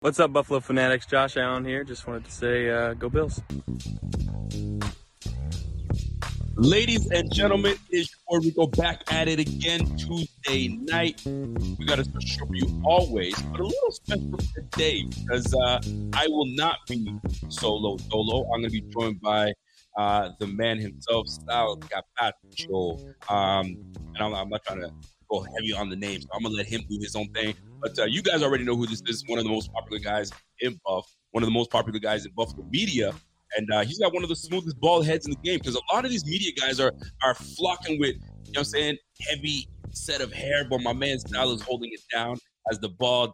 What's up, Buffalo Fanatics? Josh Allen here. Just wanted to say, uh, go Bills. Ladies and gentlemen, it's before we go back at it again Tuesday night. We got a special for you always, but a little special today because uh, I will not be solo solo. I'm going to be joined by uh, the man himself, Sal Capaccio. Um, and I'm, I'm, not trying to go heavy on the names. So I'm to let him do his own thing. But uh, you guys already know who this is. One of the most popular guys in Buff, one of the most popular guys in Buffalo media and uh, he's got one of the smoothest bald heads in the game because a lot of these media guys are are flocking with, you know what I'm saying, heavy set of hair, but my man Sal is holding it down as the bald,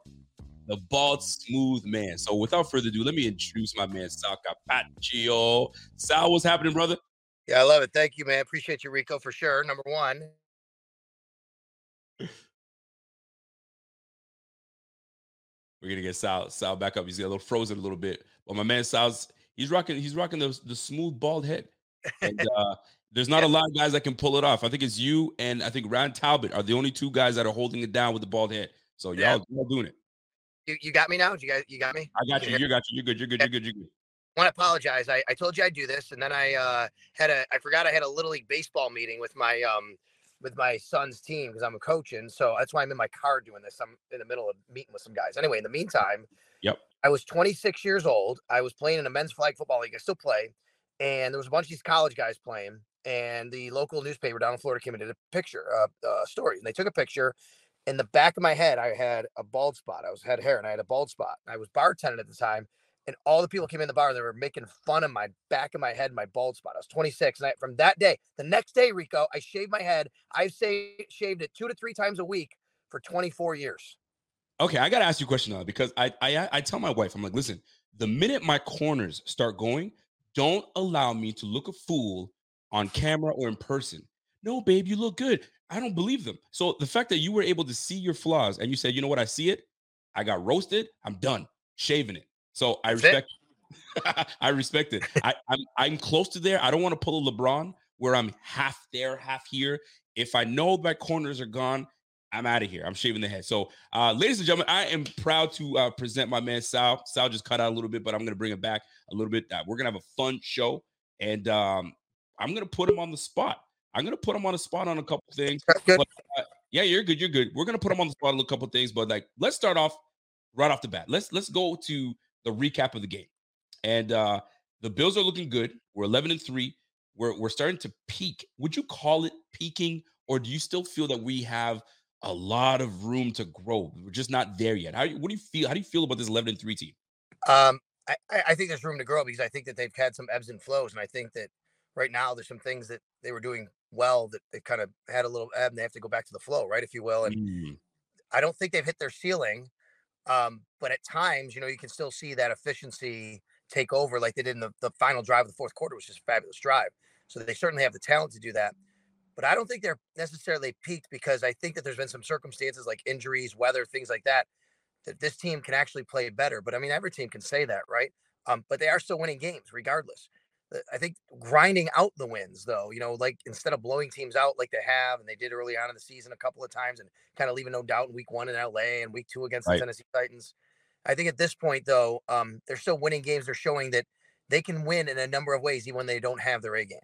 the bald, smooth man. So without further ado, let me introduce my man Sal Capaccio. Sal, what's happening, brother? Yeah, I love it. Thank you, man. Appreciate you, Rico, for sure. Number one. We're gonna get Sal Sal back up. He's got a little frozen a little bit. But my man Sal's He's rocking. He's rocking the the smooth bald head. And uh, there's not a lot of guys that can pull it off. I think it's you and I think Rand Talbot are the only two guys that are holding it down with the bald head. So y'all, yeah. y'all doing it. You, you got me now? You got you got me? I got you. You got you. You're good. You're good. You're good. You're good. I want to apologize. I, I told you I'd do this, and then I uh, had a I forgot I had a little league baseball meeting with my um with my son's team because I'm a coaching. So that's why I'm in my car doing this. I'm in the middle of meeting with some guys. Anyway, in the meantime, yep. I was 26 years old. I was playing in a men's flag football league. I still play. And there was a bunch of these college guys playing. And the local newspaper down in Florida came and did a picture, uh, uh, story. And they took a picture. In the back of my head, I had a bald spot. I was had hair and I had a bald spot. I was bartending at the time. And all the people came in the bar. They were making fun of my back of my head, my bald spot. I was 26. And I, from that day, the next day, Rico, I shaved my head. I've say, shaved it two to three times a week for 24 years. Okay, I gotta ask you a question now because I, I I tell my wife, I'm like, listen, the minute my corners start going, don't allow me to look a fool on camera or in person. No, babe, you look good. I don't believe them. So the fact that you were able to see your flaws and you said, you know what, I see it. I got roasted. I'm done shaving it. So I respect. I respect it. I, I'm I'm close to there. I don't want to pull a LeBron where I'm half there, half here. If I know my corners are gone, I'm out of here. I'm shaving the head. So, uh, ladies and gentlemen, I am proud to uh, present my man Sal. Sal just cut out a little bit, but I'm going to bring it back a little bit. Uh, we're going to have a fun show, and um, I'm going to put him on the spot. I'm going to put him on the spot on a couple things. But, uh, yeah, you're good. You're good. We're going to put him on the spot on a couple things, but like, let's start off right off the bat. Let's let's go to the recap of the game, and uh, the Bills are looking good. We're 11 and three. We're we're starting to peak. Would you call it peaking, or do you still feel that we have a lot of room to grow. We're just not there yet. How what do you feel? How do you feel about this 11 and 3 team? Um, I, I think there's room to grow because I think that they've had some ebbs and flows. And I think that right now there's some things that they were doing well that they kind of had a little ebb and they have to go back to the flow, right? If you will. And mm. I don't think they've hit their ceiling. Um, but at times, you know, you can still see that efficiency take over like they did in the, the final drive of the fourth quarter, which is a fabulous drive. So they certainly have the talent to do that but I don't think they're necessarily peaked because I think that there's been some circumstances like injuries, weather, things like that, that this team can actually play better. But I mean, every team can say that, right? Um, but they are still winning games regardless. I think grinding out the wins, though, you know, like instead of blowing teams out like they have and they did early on in the season a couple of times and kind of leaving no doubt in week one in LA and week two against right. the Tennessee Titans. I think at this point, though, um, they're still winning games. They're showing that they can win in a number of ways, even when they don't have their A game.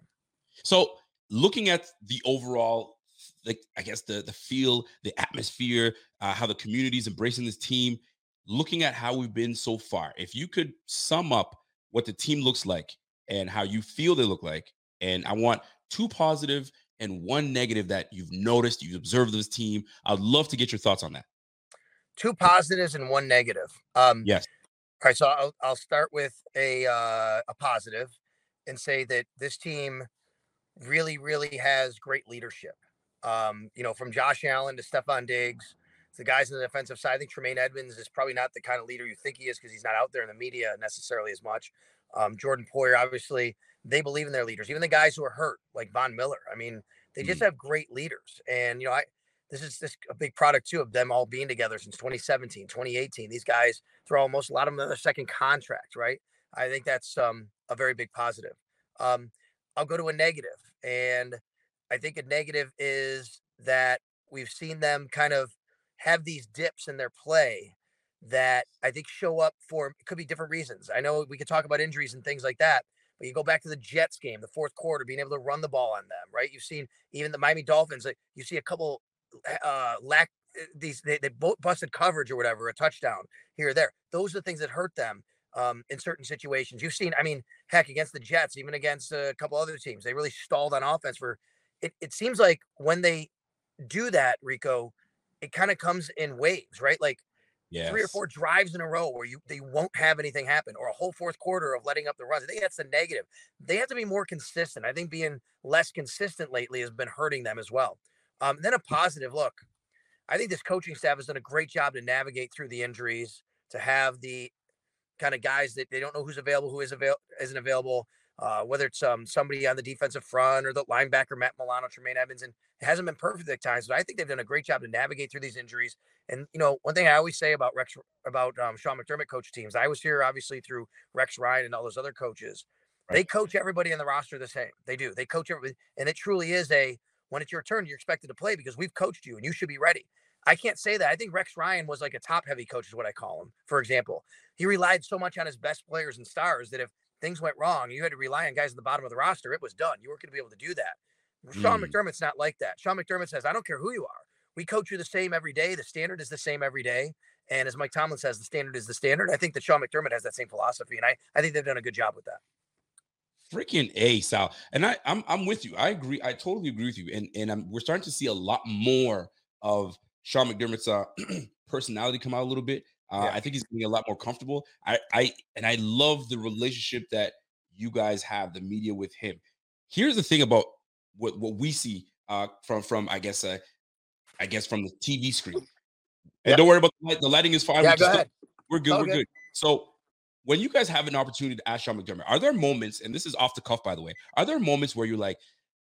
So looking at the overall like I guess the the feel, the atmosphere, uh, how the community is embracing this team, looking at how we've been so far. If you could sum up what the team looks like and how you feel they look like. And I want two positive and one negative that you've noticed, you've observed this team. I'd love to get your thoughts on that. Two positives and one negative. Um, yes. All right, so I'll I'll start with a uh, a positive and say that this team really really has great leadership. Um, you know, from Josh Allen to Stefon Diggs, the guys on the defensive side. I think Tremaine Edmunds is probably not the kind of leader you think he is because he's not out there in the media necessarily as much. Um, Jordan Poyer, obviously, they believe in their leaders. Even the guys who are hurt, like Von Miller. I mean, they just mm. have great leaders. And you know, I this is this a big product too of them all being together since 2017, 2018. These guys throw almost a lot of them their second contract, right? I think that's um, a very big positive. Um, I'll go to a negative, and I think a negative is that we've seen them kind of have these dips in their play that I think show up for it could be different reasons. I know we could talk about injuries and things like that, but you go back to the Jets game, the fourth quarter, being able to run the ball on them, right? You've seen even the Miami Dolphins, like you see a couple uh lack eh, these they, they busted coverage or whatever, a touchdown here or there. Those are the things that hurt them um, in certain situations. You've seen, I mean, heck, against the Jets, even against a couple other teams, they really stalled on offense for it. It seems like when they do that, Rico, it kind of comes in waves, right? Like yes. three or four drives in a row where you they won't have anything happen, or a whole fourth quarter of letting up the runs. I think that's the negative. They have to be more consistent. I think being less consistent lately has been hurting them as well. Um, then a positive look. I think this coaching staff has done a great job to navigate through the injuries, to have the kind of guys that they don't know who's available, who is avail- isn't available. Uh, whether it's um, somebody on the defensive front or the linebacker Matt Milano, Tremaine Evans, and it hasn't been perfect at times, but I think they've done a great job to navigate through these injuries. And you know, one thing I always say about Rex, about um, Sean McDermott coach teams, I was here obviously through Rex Ryan and all those other coaches. Right. They coach everybody in the roster the same. They do. They coach everybody, and it truly is a when it's your turn, you're expected to play because we've coached you and you should be ready. I can't say that. I think Rex Ryan was like a top heavy coach, is what I call him. For example, he relied so much on his best players and stars that if things went wrong, you had to rely on guys at the bottom of the roster. It was done. You weren't going to be able to do that. Sean mm. McDermott's not like that. Sean McDermott says, I don't care who you are. We coach you the same every day. The standard is the same every day. And as Mike Tomlin says, the standard is the standard. I think that Sean McDermott has that same philosophy. And I, I think they've done a good job with that. Freaking A, Sal. And I, I'm, I'm with you. I agree. I totally agree with you. And, and I'm, we're starting to see a lot more of Sean McDermott's uh, personality come out a little bit. Uh, yeah. I think he's getting a lot more comfortable. I, I, and I love the relationship that you guys have, the media with him. Here's the thing about what, what we see uh, from, from I guess, uh, I guess from the TV screen. And don't worry about the, light. the lighting is fine. Yeah, go ahead. We're good. Okay. We're good. So when you guys have an opportunity to ask Sean McDermott, are there moments, and this is off the cuff, by the way, are there moments where you're like,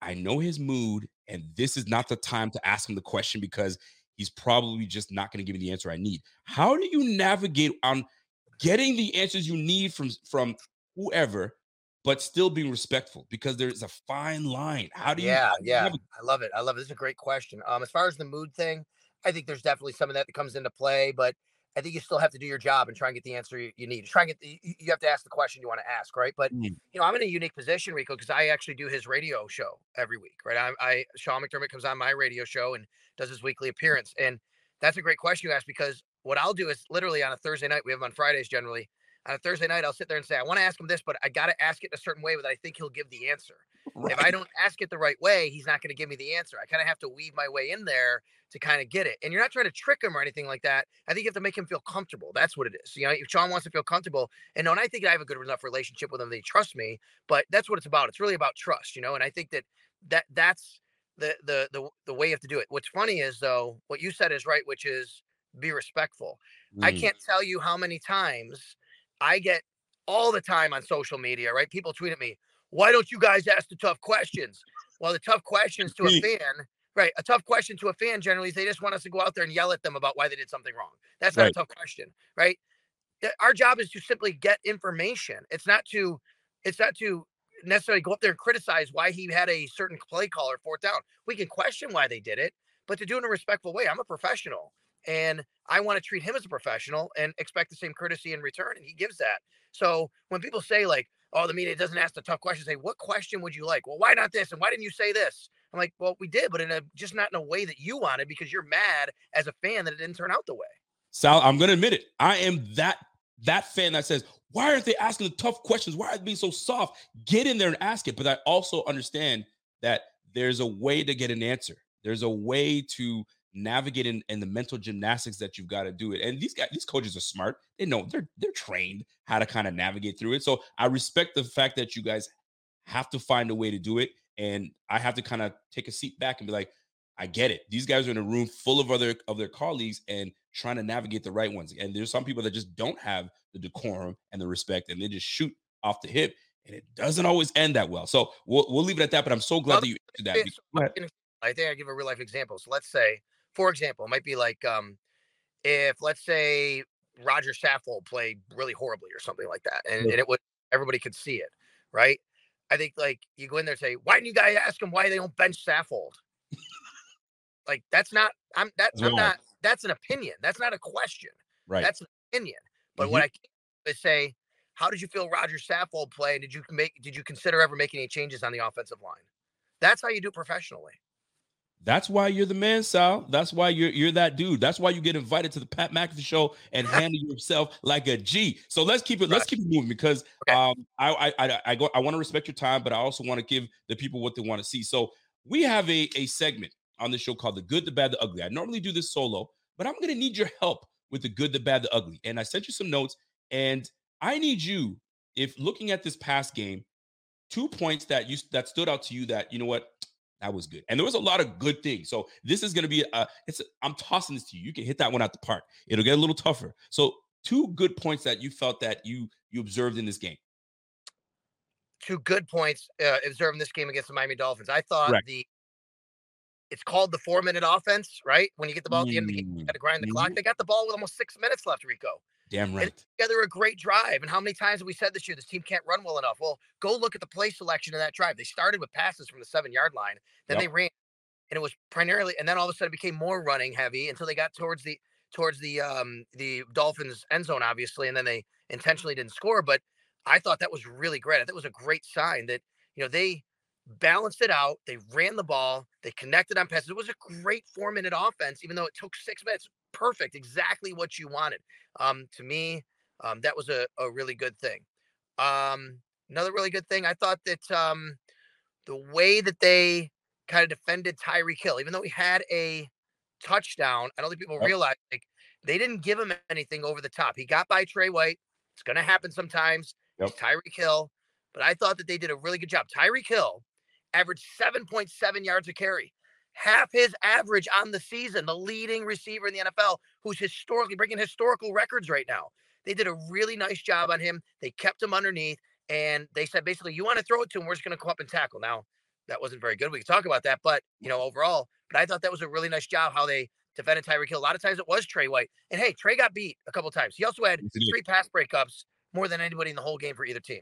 I know his mood, and this is not the time to ask him the question because he's probably just not going to give me the answer I need. How do you navigate on getting the answers you need from from whoever, but still being respectful? Because there's a fine line. How do you? Yeah, yeah, I love it. I love it. This is a great question. Um, as far as the mood thing, I think there's definitely some of that that comes into play, but I think you still have to do your job and try and get the answer you, you need. Try and get the, you have to ask the question you want to ask, right? But mm. you know, I'm in a unique position, Rico, because I actually do his radio show every week, right? I, I Sean McDermott comes on my radio show and does his weekly appearance, and that's a great question you ask because what I'll do is literally on a Thursday night, we have them on Fridays generally. On a Thursday night, I'll sit there and say, I want to ask him this, but I got to ask it in a certain way that I think he'll give the answer. Right. If I don't ask it the right way, he's not going to give me the answer. I kind of have to weave my way in there to kind of get it. And you're not trying to trick him or anything like that. I think you have to make him feel comfortable. That's what it is. You know, if Sean wants to feel comfortable, and, and I think I have a good enough relationship with him, they trust me. But that's what it's about. It's really about trust, you know. And I think that that that's the the the the way you have to do it. What's funny is though, what you said is right, which is be respectful. Mm. I can't tell you how many times I get all the time on social media, right? People tweet at me, why don't you guys ask the tough questions? Well, the tough questions to a fan, right? A tough question to a fan generally is they just want us to go out there and yell at them about why they did something wrong. That's not right. a tough question, right? Our job is to simply get information. It's not to, it's not to necessarily go up there and criticize why he had a certain play caller fourth down. We can question why they did it, but to do it in a respectful way. I'm a professional and I want to treat him as a professional and expect the same courtesy in return. And he gives that. So when people say like, "Oh, the media doesn't ask the tough questions," say, "What question would you like?" Well, why not this? And why didn't you say this? I'm like, "Well, we did, but in a just not in a way that you wanted because you're mad as a fan that it didn't turn out the way." Sal, I'm gonna admit it. I am that that fan that says, Why aren't they asking the tough questions? Why are they being so soft? Get in there and ask it. But I also understand that there's a way to get an answer. There's a way to navigate in, in the mental gymnastics that you've got to do it. And these guys, these coaches are smart. They know they're they're trained how to kind of navigate through it. So I respect the fact that you guys have to find a way to do it. And I have to kind of take a seat back and be like, I get it. These guys are in a room full of other of their colleagues and trying to navigate the right ones. And there's some people that just don't have the decorum and the respect, and they just shoot off the hip, and it doesn't always end that well. So we'll we'll leave it at that. But I'm so glad well, that you answered that. I think I give a real life example. So let's say, for example, it might be like um, if let's say Rodger Saffold played really horribly or something like that, and, and it would everybody could see it, right? I think like you go in there and say, why didn't you guys ask them why they don't bench Saffold? like that's not I'm that that's I'm not that's an opinion. That's not a question. Right. That's an opinion. But mm-hmm. what I can say, how did you feel Rodger Saffold play? Did you make did you consider ever making any changes on the offensive line? That's how you do professionally. That's why you're the man, Sal. That's why you're you're that dude. That's why you get invited to the Pat McAfee show and handle yourself like a G. So let's keep it. Right. Let's keep it moving because okay. um I I I, go I want to respect your time, but I also want to give the people what they want to see. So we have a a segment on the show called The Good, the Bad, the Ugly. I normally do this solo, but I'm going to need your help with the good, the bad, the ugly. And I sent you some notes, and I need you, if looking at this past game, two points that you that stood out to you that you know what that was good, and there was a lot of good things. So this is going to be a it's a, I'm tossing this to you. You can hit that one out the park. It'll get a little tougher. So two good points that you felt that you you observed in this game. Two good points uh, observed in this game against the Miami Dolphins. I thought Correct. the it's called the four minute offense, right? When you get the ball at the end of the game, you got to grind the mm-hmm. clock. They got the ball with almost six minutes left, Rico. Damn right. And together a great drive. And how many times have we said this year this team can't run well enough? Well, go look at the play selection of that drive. They started with passes from the seven yard line, then yep. they ran, and it was primarily, and then all of a sudden it became more running heavy until they got towards the towards the um the Dolphins end zone, obviously, and then they intentionally didn't score. But I thought that was really great. I thought it was a great sign that you know they balanced it out. They ran the ball. They connected on passes. It was a great four minute offense, even though it took six minutes. Perfect, exactly what you wanted. Um, to me, um, that was a, a really good thing. Um, another really good thing, I thought that um, the way that they kind of defended Tyreek Hill, even though he had a touchdown, I don't think people realize like they didn't give him anything over the top. He got by Tre White. It's going to happen sometimes. Yep. Tyreek Hill, but I thought that they did a really good job. Tyreek Hill averaged 7.7 yards a carry, half his average on the season, the leading receiver in the NFL, who's historically breaking historical records right now. They did a really nice job on him. They kept him underneath, and they said basically, you want to throw it to him, we're just going to come up and tackle. Now, that wasn't very good. We could talk about that, but you know, overall, but I thought that was a really nice job how they defended Tyreek Hill. A lot of times it was Tre White, and hey, Tre got beat a couple times. He also had three pass breakups, more than anybody in the whole game for either team.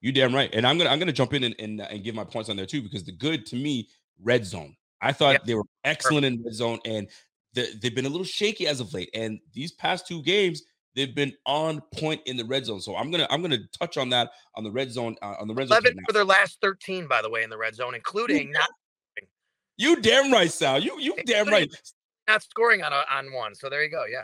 You damn right. And I'm gonna I'm gonna jump in and, and, uh, and give my points on there too because the good to me red zone. I thought yep. they were excellent Perfect. in red zone and the, they've been a little shaky as of late. And these past two games they've been on point in the red zone. So I'm gonna I'm gonna touch on that on the red zone uh, on the red zone. Eleven for their last thirteen, by the way, in the red zone, including not. You damn right, Sal. You you damn right. Not scoring on a, on one. So there you go. Yeah.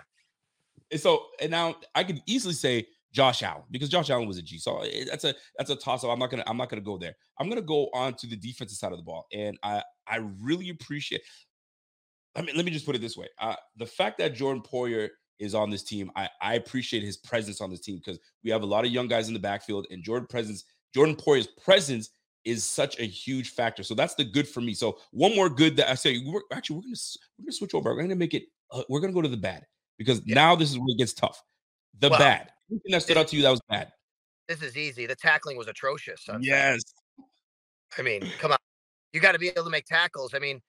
And so and now I could easily say Josh Allen because Josh Allen was a G. So eh, that's a that's a toss up. I'm not gonna I'm not gonna go there. I'm gonna go on to the defensive side of the ball, and I I really appreciate. I mean, let me just put it this way: uh, the fact that Jordan Poyer is on this team, I I appreciate his presence on this team because we have a lot of young guys in the backfield, and Jordan presence Jordan Poyer's presence is such a huge factor. So that's the good for me. So one more good that I say, we're actually we're gonna we're gonna switch over. We're gonna make it. Uh, we're gonna go to the bad because yeah. now this is where it gets tough. The well, bad anything that stood out to you that was bad? This is easy. The tackling was atrocious. Yes. I mean, come on. You got to be able to make tackles. I mean,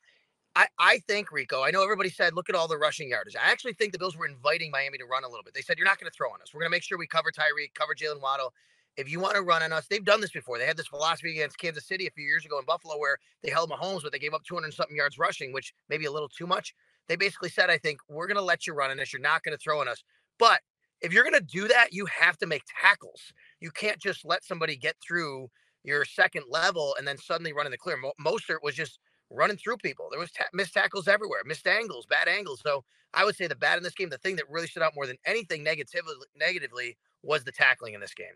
I, I think, Rico, I know everybody said, look at all the rushing yardage. I actually think the Bills were inviting Miami to run a little bit. They said, you're not going to throw on us. We're going to make sure we cover Tyreek, cover Jaylen Waddle. If you want to run on us, they've done this before. They had this philosophy against Kansas City a few years ago in Buffalo where they held Mahomes, but they gave up 200 something yards rushing, which maybe a little too much. They basically said, I think, we're going to let you run on us. You're not going to throw on us. But if you're going to do that, you have to make tackles. You can't just let somebody get through your second level and then suddenly running the clear. Mo- Mostert was just running through people. There was ta- missed tackles everywhere, missed angles, bad angles. So I would say the bad in this game, the thing that really stood out more than anything negatively, negatively was the tackling in this game.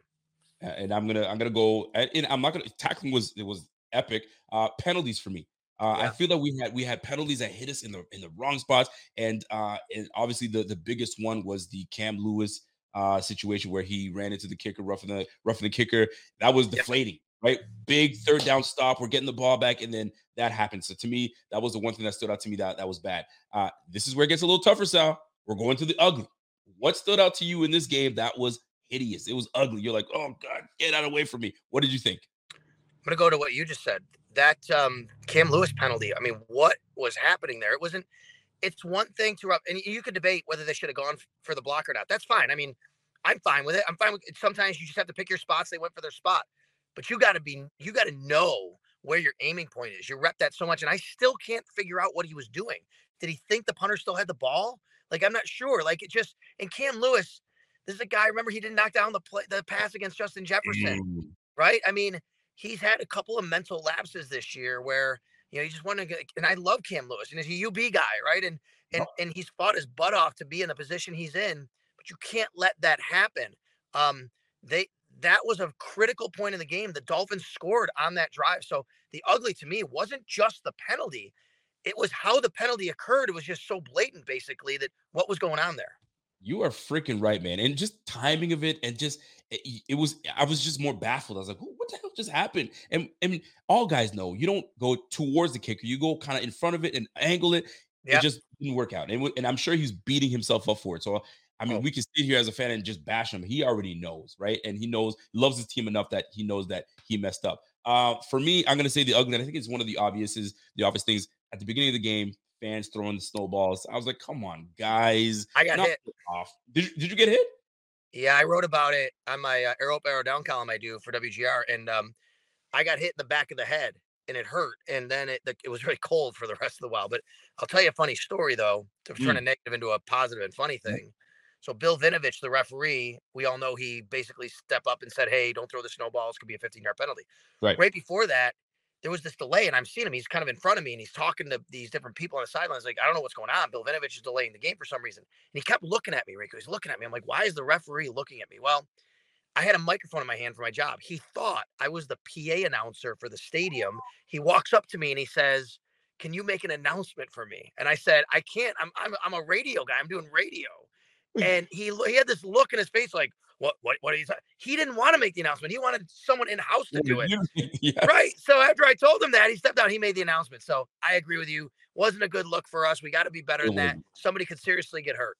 And I'm gonna I'm gonna go. And I'm not gonna tackling was it was epic. Uh, penalties for me. Uh, yeah. I feel that we had we had penalties that hit us in the in the wrong spots, and uh, and obviously the the biggest one was the Cam Lewis uh, situation where he ran into the kicker, roughing the roughing the kicker. That was deflating, right? Big third down stop. We're getting the ball back, and then that happened. So to me, that was the one thing that stood out to me that that was bad. Uh, this is where it gets a little tougher, Sal. We're going to the ugly. What stood out to you in this game that was hideous? It was ugly. You're like, oh God, get out of the way from me. What did you think? I'm gonna go to what you just said. That um, Cam Lewis penalty. I mean, what was happening there? It wasn't. It's one thing to rub, and you could debate whether they should have gone for the block or not. That's fine. I mean, I'm fine with it. I'm fine with it. Sometimes you just have to pick your spots. They went for their spot, but you got to be, you got to know where your aiming point is. You rep that so much, and I still can't figure out what he was doing. Did he think the punter still had the ball? Like I'm not sure. Like it just and Cam Lewis, this is a guy. Remember, he didn't knock down the play, the pass against Justin Jefferson, mm. right? I mean, he's had a couple of mental lapses this year where you know you just want to get. And I love Cam Lewis, and he's a UB guy, right? And and oh. and he's fought his butt off to be in the position he's in, but you can't let that happen. Um, they that was a critical point in the game. The Dolphins scored on that drive. So the ugly to me wasn't just the penalty, it was how the penalty occurred. It was just so blatant, basically, that what was going on there. You are freaking right, man. And just timing of it, and just eh, it, it, was. I was just more baffled. I was like, "What the hell just happened?" And and all guys know you don't go towards the kicker. You go kind of in front of it and angle it. Yep. It just didn't work out. And, and I'm sure he's beating himself up for it. So I mean, oh. we can sit here as a fan and just bash him. He already knows, right? And he knows, loves his team enough that he knows that he messed up. Uh, for me, I'm gonna say the ugly. I think it's one of the obvious is the obvious things at the beginning of the game. Fans throwing the snowballs. I was like, "Come on, guys!" I got hit off. Did you, Did you get hit? Yeah, I wrote about it on my uh, arrow up, arrow down column I do for WGR, and um, I got hit in the back of the head, and it hurt. And then it it was really cold for the rest of the while. But I'll tell you a funny story though to turn mm. a negative into a positive and funny mm. So Bill Vinovich, the referee, we all know he basically stepped up and said, "Hey, don't throw the snowballs. Could be a 15-yard penalty." Right. Right before that, there was this delay, and I'm seeing him. He's kind of in front of me, and he's talking to these different people on the sidelines. Like, I don't know what's going on. Bill Vinovich is delaying the game for some reason, and he kept looking at me. Rico, he's looking at me. I'm like, why is the referee looking at me? Well, I had a microphone in my hand for my job. He thought I was the PA announcer for the stadium. He walks up to me and he says, "Can you make an announcement for me?" And I said, "I can't. I'm I'm I'm a radio guy. I'm doing radio." and he he had this look in his face like what what what are you he didn't want to make the announcement he wanted someone in house to do it yes. right so after i told him that he stepped out he made the announcement so i agree with you wasn't a good look for us we got to be better than that somebody could seriously get hurt.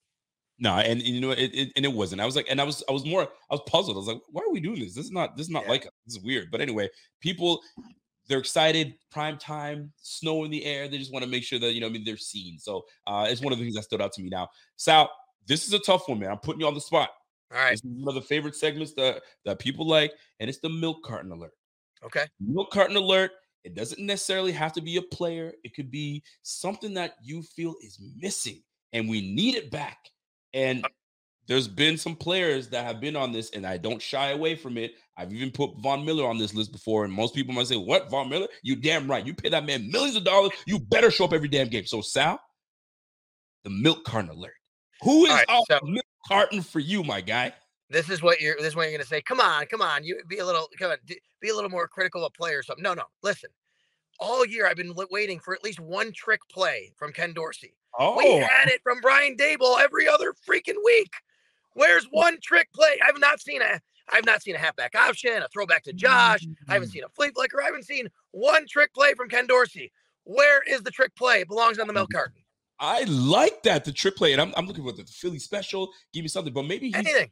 No and, you know it, it, and it wasn't i was like and i was i was more i was puzzled i was like why are we doing this? This is not this is not yeah. like this is weird but anyway people they're excited prime time snow in the air they just want to make sure that you know i mean they're seen so uh it's one of the things that stood out to me. Now sal this is a tough one, man. I'm putting you on the spot. All right. This is one of the favorite segments that, that people like, and it's the milk carton alert. Okay. Milk carton alert. It doesn't necessarily have to be a player, it could be something that you feel is missing and we need it back. And uh there's been some players that have been on this, and I don't shy away from it. I've even put Von Miller on this list before, and most people might say, What, Von Miller? You damn right. You pay that man millions of dollars. You better show up every damn game. So, Sal, the milk carton alert. Who is right, so, milk carton for you, my guy? This is what you're. This is what you're going to say. Come on, come on. You be a little. Come on. Be a little more critical of players. or something. No, no. Listen. All year I've been waiting for at least one trick play from Ken Dorsey. Oh, we had it from Brian Daboll every other freaking week. Where's one trick play? I've not seen a. I've not seen a halfback option, a throwback to Josh. I haven't mm. seen a flea flicker. I haven't seen one trick play from Ken Dorsey. Where is the trick play? It belongs on the milk mm. carton. I like that the trick play, and I'm, I'm looking for the Philly special. Give me something, but maybe he's, anything.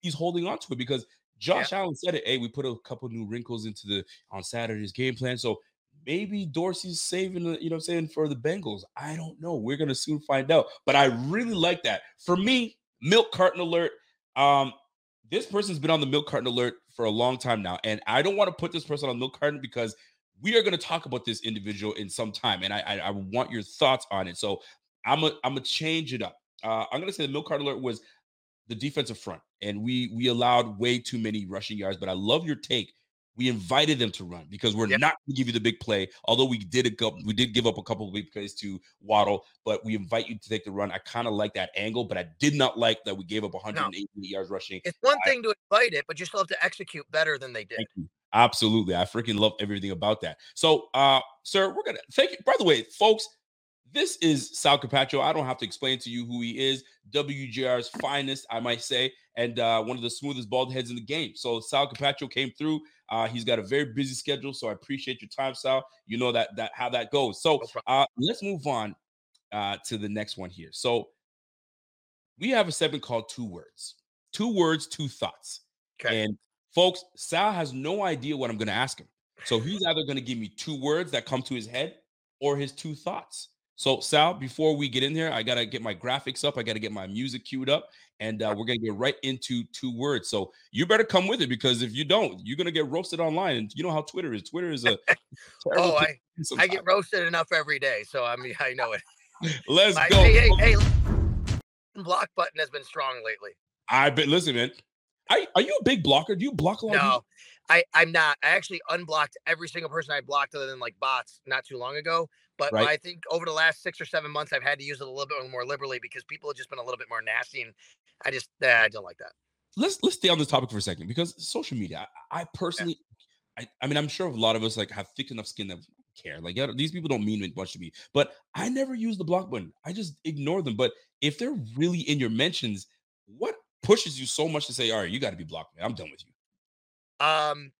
He's holding on to it because Josh yeah. Allen said it. Hey, we put a couple new wrinkles into the on Saturday's game plan, so maybe Dorsey's saving, the, you know, I'm saying for the Bengals. I don't know. We're gonna soon find out. But I really like that. For me, milk carton alert. Um, this person's been on the milk carton alert for a long time now, and I don't want to put this person on milk carton because we are going to talk about this individual in some time, and I, I, I want your thoughts on it. So I'm a, I'm gonna change it up. Uh, I'm gonna say the milk card alert was the defensive front, and we we allowed way too many rushing yards. But I love your take. We invited them to run because we're Yep. not going to give you the big play. Although we did a couple, we did give up a couple of big plays to Waddle, but we invite you to take the run. I kind of like that angle, but I did not like that we gave up 180 yards rushing. It's one thing to invite it, but you still have to execute better than they did. Thank you. Absolutely. I freaking love everything about that. So, uh, sir, we're gonna thank you. By the way, folks, this is Sal Capaccio. I don't have to explain to you who he is. WGR's finest, I might say, and uh, one of the smoothest bald heads in the game. So Sal Capaccio came through. Uh, he's got a very busy schedule, so I appreciate your time, Sal. You know that that how that goes. So uh, let's move on uh, to the next one here. So we have a segment called Two Words. Two words, two thoughts. Okay. And folks, Sal has no idea what I'm going to ask him. So he's either going to give me two words that come to his head or his two thoughts. So Sal, before we get in there, I got to get my graphics up. I got to get my music queued up, and uh, we're going to get right into two words. So you better come with it because if you don't, you're going to get roasted online. And you know how Twitter is. Twitter is a oh, I, I get roasted enough every day, so I mean I know it. Let's I- go. hey, hey, hey, block button has been strong lately. I bet. Listen, man. I, are you a big blocker? Do you block a lot? No? I, I'm not. I actually unblocked every single person I blocked other than like bots not too long ago. But Right. I think over the last six or seven months, I've had to use it a little bit more liberally because people have just been a little bit more nasty, and I just eh, I don't like that. let's let's stay on this topic for a second because social media. I, I personally, I, I mean, I'm sure a lot of us like have thick enough skin that care. Like yeah, these people don't mean much to me, but I never use the block button. I just ignore them. But if they're really in your mentions, what pushes you so much to say, "All right, you got to be blocked, man. I'm done with you." Um,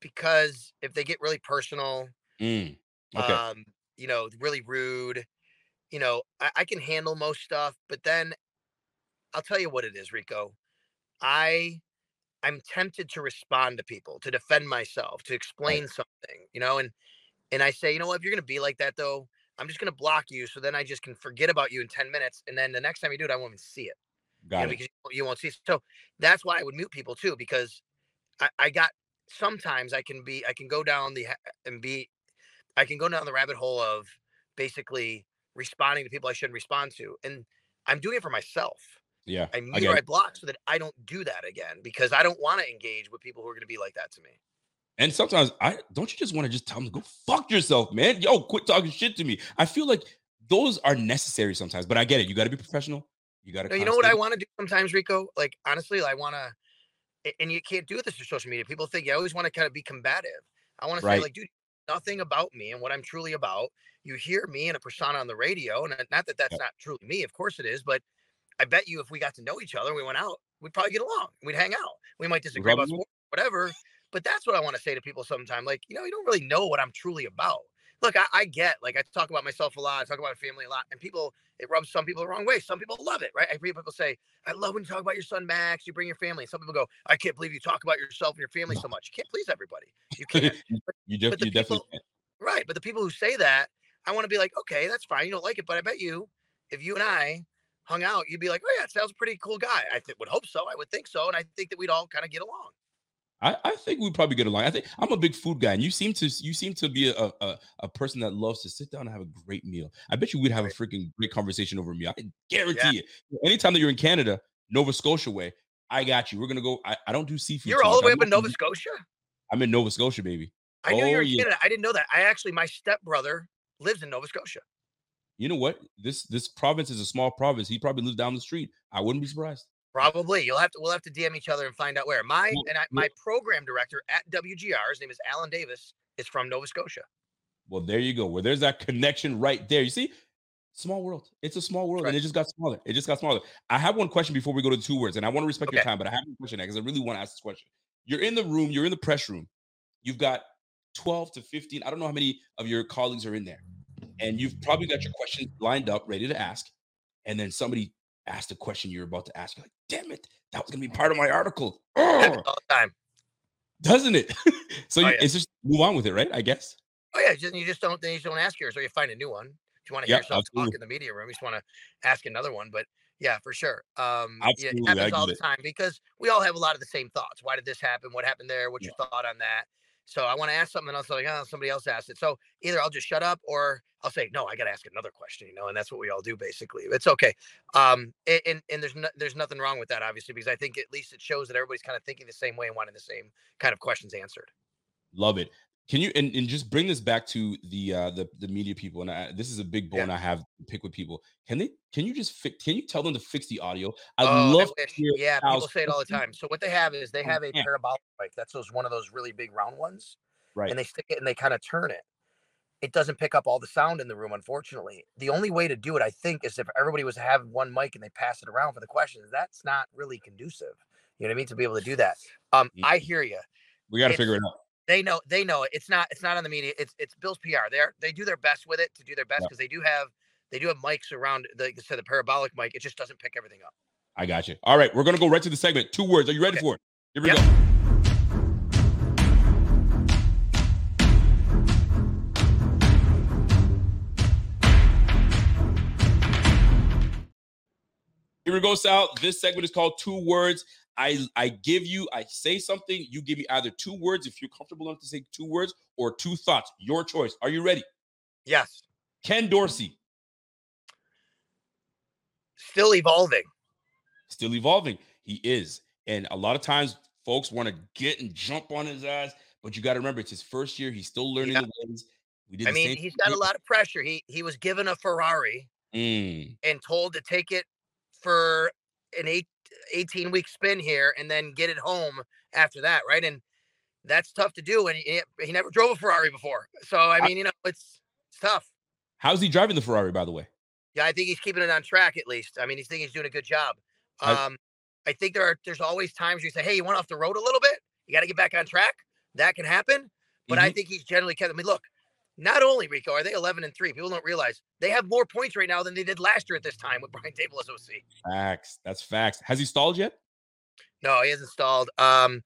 because if they get really personal, Mm, okay, um, you know, really rude, you know, I, I can handle most stuff, but then I'll tell you what it is, Rico. I I'm tempted to respond to people, to defend myself, to explain something, you know, and and I say, you know what, if you're gonna be like that though, I'm just gonna block you so then I just can forget about you in 10 minutes. And then the next time you do it, I won't even see it. you know, it. because you- you won't see. So that's why I would mute people too, because I, I got sometimes I can be I can go down the and be I can go down the rabbit hole of basically responding to people I shouldn't respond to, and I'm doing it for myself. Yeah, I mute or I block so that I don't do that again because I don't want to engage with people who are going to be like that to me. And sometimes I don't you just want to just tell them to go fuck yourself, man. Yo, quit talking shit to me. I feel like those are necessary sometimes, but I get it. You got to be professional. You got to. No, you know what I want to do sometimes, Rico? Like honestly, I want to, and you can't do this through social media. People think you always want to kind of be combative. I want to Right. say, like, dude, nothing about me and what I'm truly about. You hear me and a persona on the radio, and uh, not that that's Yep. not truly me. Of course it is, but I bet you if we got to know each other, and we went out, we'd probably get along. We'd hang out. We might disagree about sports, whatever. But that's what I want to say to people sometimes. Like, you know, you don't really know what I'm truly about. Look, I, I get like I talk about myself a lot, I talk about family a lot, and people it rubs some people the wrong way. Some people love it, right? I hear people say, I love when you talk about your son Max, you bring your family. And some people go, I can't believe you talk about yourself and your family so much. You can't please everybody. You can't. you, def- you definitely. people- right. But the people who say that, I want to be like, okay, that's fine. You don't like it, but I bet you, if you and I hung out, you'd be like, oh yeah, Sal's a pretty cool guy. I th- would hope so. I would think so. And I think that we'd all kind of get along. I, I think we probably get along. I think I'm a big food guy, and you seem to you seem to be a, a a person that loves to sit down and have a great meal. I bet you we'd have a freaking great conversation over a meal. I guarantee it. Anytime that you're in Canada, Nova Scotia way, I got you. We're gonna go. I, I don't do seafood. You're all the way up in Nova Scotia? I'm in Nova Scotia, baby. I knew you Oh, were in yeah. Canada. I didn't know that. I actually, my stepbrother lives in Nova Scotia. You know what? This this province is a small province. He probably lives down the street. I wouldn't be surprised. Probably. You'll have to we'll have to DM each other and find out where. My and I, my program director at WGR, his name is Alan Davis, is from Nova Scotia. Well, there you go. Where there's that connection right there. You see, small world. It's a small world, and it just got smaller. It just got smaller. I have one question before we go to two words, and I want to respect your time, but I have a question because I really want to ask this question. You're in the room. You're in the press room. You've got 12 to 15. I don't know how many of your colleagues are in there, and you've probably got your questions lined up, ready to ask, and then somebody asked a question you're about to ask. You're like, "Damn it, that was gonna be part of my article." Oh, all the time. doesn't it? so Oh, you, yeah. it's just move on with it, right? I guess. Oh yeah, just, you just don't then you just don't ask yours or you find a new one. If you want to Yeah, hear yourself talk in the media room, you just want to ask another one. But yeah, for sure. Um yeah, it happens all the time because we all have a lot of the same thoughts. Why did this happen? What happened there? What's your thought on that? So I want to ask something else like, oh, somebody else asked it. So either I'll just shut up or I'll say, no, I got to ask another question, you know, and that's what we all do basically. It's okay. Um, and, and there's no, there's nothing wrong with that, obviously, because I think at least it shows that everybody's kind of thinking the same way and wanting the same kind of questions answered. Love it. Can you and, and just bring this back to the uh the, the media people? And I, this is a big bone Yeah. I have to pick with people. Can they can you just fix can you tell them to fix the audio? I Oh, love hear Yeah, people say it all the time. So what they have is they have a parabolic mic. That's those one of those really big round ones, Right. and they stick it and they kind of turn it. It doesn't pick up all the sound in the room, unfortunately. The only way to do it, I think, is if everybody was to have one mic and they pass it around for the questions. That's not really conducive. You know what I mean? To be able to do that. Um, Mm. I hear you. we got to figure it out. They know. They know it. It's not. It's not on the media. It's it's Bill's PR. They're they do their best with it to do their best Yeah. because they do have they do have mics around the said the parabolic mic. It just doesn't pick everything up. I got you. All right, we're gonna go right to the segment. Two words. Are you ready Okay. for it? Here we Yep. go. Here we go, Sal. This segment is called Two Words. I I give you, I say something, you give me either two words if you're comfortable enough to say two words or two thoughts. Your choice. Are you ready? Yes. Ken Dorsey, Still evolving. still evolving. He is. And a lot of times folks want to get and jump on his ass, but you got to remember it's his first year. He's still learning Yeah. the ways. We did I mean, he's got a lot of pressure. He he was given a Ferrari Mm, and told to take it for an eight, 18 week spin here and then get it home after that, right? And that's tough to do. And he, he never drove a Ferrari before. So I mean, you know, it's it's tough. How's he driving the Ferrari, by the way? Yeah, I think he's keeping it on track at least. I mean, he's thinking he's doing a good job. I- Um, I think there are there's always times you say, Hey, you went off the road a little bit, you got to get back on track. That can happen. But I Mhm. think he's generally kept. I mean, look, not only Rico are they 11 and three. People don't realize they have more points right now than they did last year at this time with Brian Daboll as OC. Facts. That's facts. Has he stalled yet? No, he hasn't stalled. Um,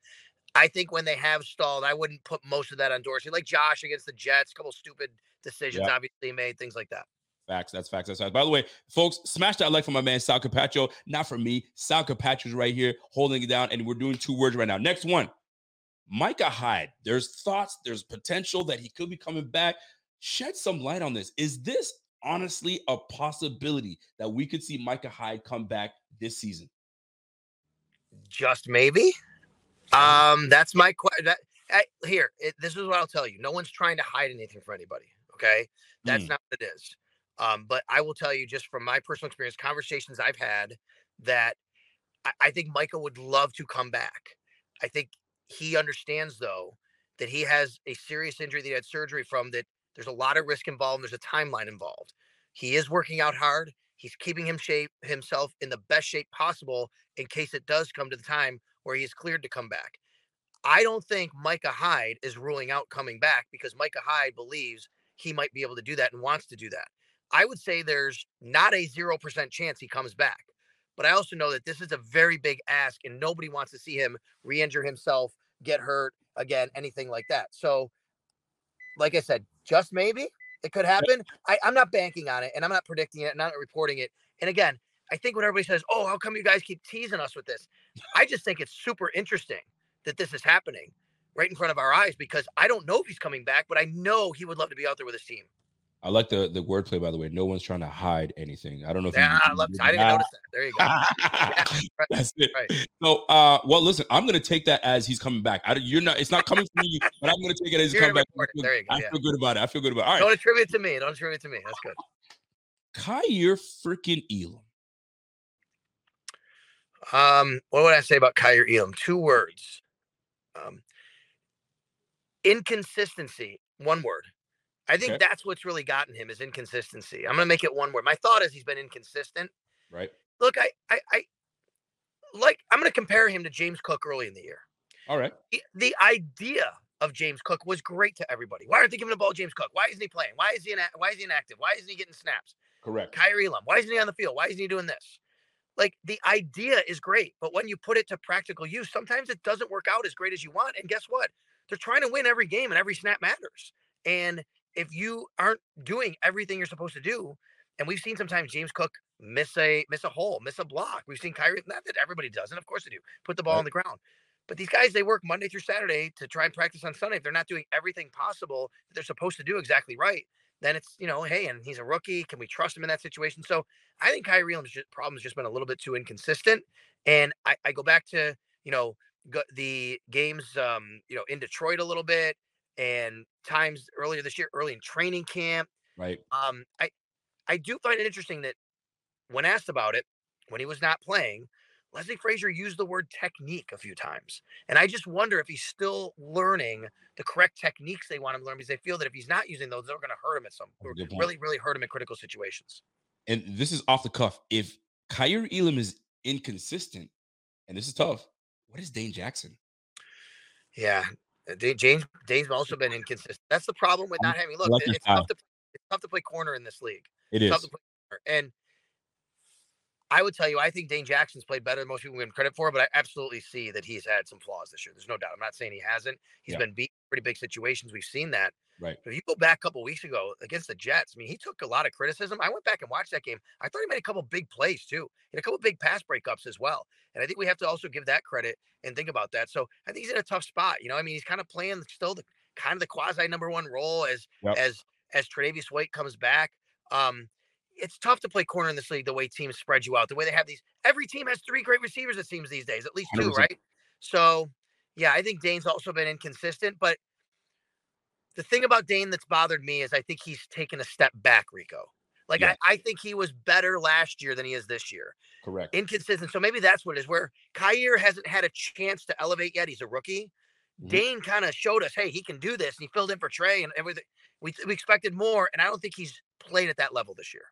I think when they have stalled, I wouldn't put most of that on Dorsey. Like Josh against the Jets, a couple stupid decisions Yeah. obviously made, things like that. Facts. That's facts. That's facts. By the way, folks, smash that like for my man Sal Capaccio. Not for me. Sal Capaccio is right here holding it down, and we're doing two words right now. Next one, Micah Hyde. There's thoughts. There's potential that he could be coming back. Shed some light on this. Is this honestly a possibility that we could see Micah Hyde come back this season? Just maybe. Um, that's my question. That I, here, it, this is what I'll tell you. No one's trying to hide anything from anybody. Okay, that's Mm. not what it is. Um, but I will tell you, just from my personal experience, conversations I've had, that I, I think Michael would love to come back. I think he understands though that he has a serious injury that he had surgery from. That there's a lot of risk involved. There's a timeline involved. He is working out hard. He's keeping him shape himself in the best shape possible in case it does come to the time where he is cleared to come back. I don't think Micah Hyde is ruling out coming back because Micah Hyde believes he might be able to do that and wants to do that. I would say there's not a 0% chance he comes back. But I also know that this is a very big ask and nobody wants to see him re injure himself, get hurt again, anything like that. So, like I said, just maybe it could happen. I, I'm not banking on it and I'm not predicting it, and not reporting it. And again, I think when everybody says, "Oh, how come you guys keep teasing us with this?" I just think it's super interesting that this is happening right in front of our eyes because I don't know if he's coming back, but I know he would love to be out there with his team. I like the the wordplay, by the way. No one's trying to hide anything. I don't know if Yeah, I, you, love, I didn't notice that. There you go. right, That's it. right. So, uh, well, listen, I'm gonna take that as he's coming back. I, don't- you're not. It's not coming from you, but I'm gonna take it as he's coming back. I feel, There you go, I yeah. feel good about it. I feel good about it. All right, Don't attribute it to me. Don't attribute it to me. That's good. Kaiir freaking Elam. Um, what would I say about Kaiir Elam? Two words. Um, inconsistency. One word. I think Okay. that's what's really gotten him is inconsistency. I'm gonna make it one word. My thought is he's been inconsistent. Right. Look, I, I, I like. I'm gonna compare him to James Cook early in the year. All right. the- the idea of James Cook was great to everybody. Why aren't they giving the ball to James Cook? Why isn't he playing? Why is he ina- why is he inactive? Why isn't he getting snaps? Correct. Kaiir Elam, why isn't he on the field? Why isn't he doing this? Like the idea is great, but when you put it to practical use, sometimes it doesn't work out as great as you want. And guess what? They're trying to win every game and every snap matters. And if you aren't doing everything you're supposed to do, and we've seen sometimes James Cook miss a miss a hole, miss a block. We've seen Kaiir, not that everybody does, and of course they do, put the ball Right. on the ground. But these guys, they work Monday through Saturday to try and practice on Sunday. If they're not doing everything possible that they're supposed to do exactly right, then it's you know, hey, and he's a rookie. Can we trust him in that situation? So I think Kaiir ju- problem has just been a little bit too inconsistent. And I, I go back to you know go, the games um, you know in Detroit a little bit. And times earlier this year, early in training camp. Right. Um, I I do find it interesting that when asked about it, when he was not playing, Leslie Frazier used the word technique a few times. And I just wonder if he's still learning the correct techniques they want him to learn because they feel that if he's not using those, they're going to hurt him at some really, really hurt him in critical situations. And this is off the cuff. If Kaiir Elam is inconsistent, and this is tough, what is Dane Jackson? Yeah. Uh, James Dane's also been inconsistent. That's the problem with not having look. It's tough, to, it's tough to play corner in this league. It it's is. And I would tell you, I think Dane Jackson's played better than most people give him credit for, but I absolutely see that he's had some flaws this year. There's no doubt. I'm not saying he hasn't. He's yeah. been beat pretty big situations. We've seen that. Right. If you go back a couple weeks ago against the Jets, I mean, he took a lot of criticism. I went back and watched that game. I thought he made a couple big plays too, and a couple big pass breakups as well. And I think we have to also give that credit and think about that. So I think he's in a tough spot. You know, I mean, he's kind of playing still the kind of the quasi number one role as yep. as as Tre'Davious White comes back. Um, it's tough to play corner in this league the way teams spread you out, the way they have these. Every team has three great receivers, it seems these days, at least 2 100%. right? So, yeah, I think Dane's also been inconsistent. But the thing about Dane that's bothered me is I think he's taken a step back, Rico. Like, yeah. I, I think he was better last year than he is this year. Correct. Inconsistent. So maybe that's what it is, where Kaiir hasn't had a chance to elevate yet. He's a rookie. Mm-hmm. Dane kind of showed us, hey, he can do this. And he filled in for Tre and everything. We, we expected more. And I don't think he's played at that level this year.